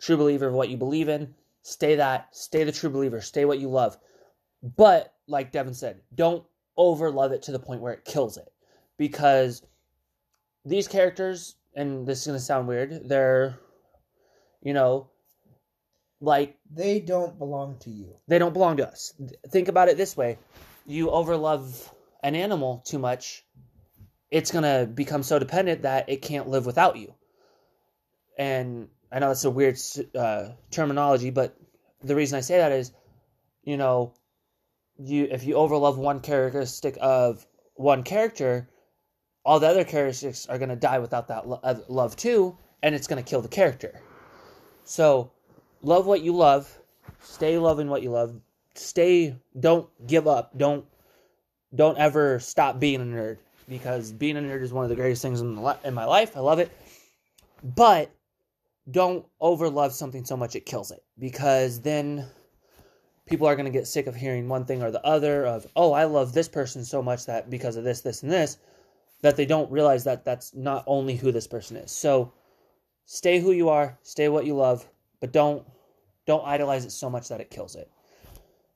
True believer of what you believe in. Stay that. Stay the true believer. Stay what you love. But like Devin said, don't over love it to the point where it kills it, because these characters and this is gonna sound weird. They're you know like They don't belong to you. they don't belong to us. Think about it this way: you overlove an animal too much, it's gonna become so dependent that it can't live without you. And I know that's a weird uh, terminology, but the reason I say that is, you know, you if you overlove one characteristic of one character, all the other characteristics are gonna die without that lo- uh, love too, and it's gonna kill the character. So, love what you love stay loving what you love stay don't give up don't don't ever stop being a nerd because being a nerd is one of the greatest things in, the in my life i love it but don't overlove something so much it kills it because then people are going to get sick of hearing one thing or the other of oh i love this person so much that because of this this and this that they don't realize that that's not only who this person is. So stay who you are stay what you love but don't don't idolize it so much that it kills it.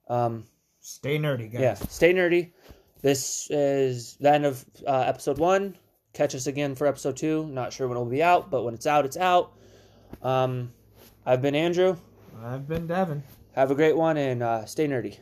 Um, Stay nerdy, guys. yeah, stay nerdy. This is the end of uh, episode one. Catch us again for episode two. Not sure when it'll be out, but when it's out, it's out. Um, I've been Andrew. I've been Devin. Have a great one and uh, stay nerdy.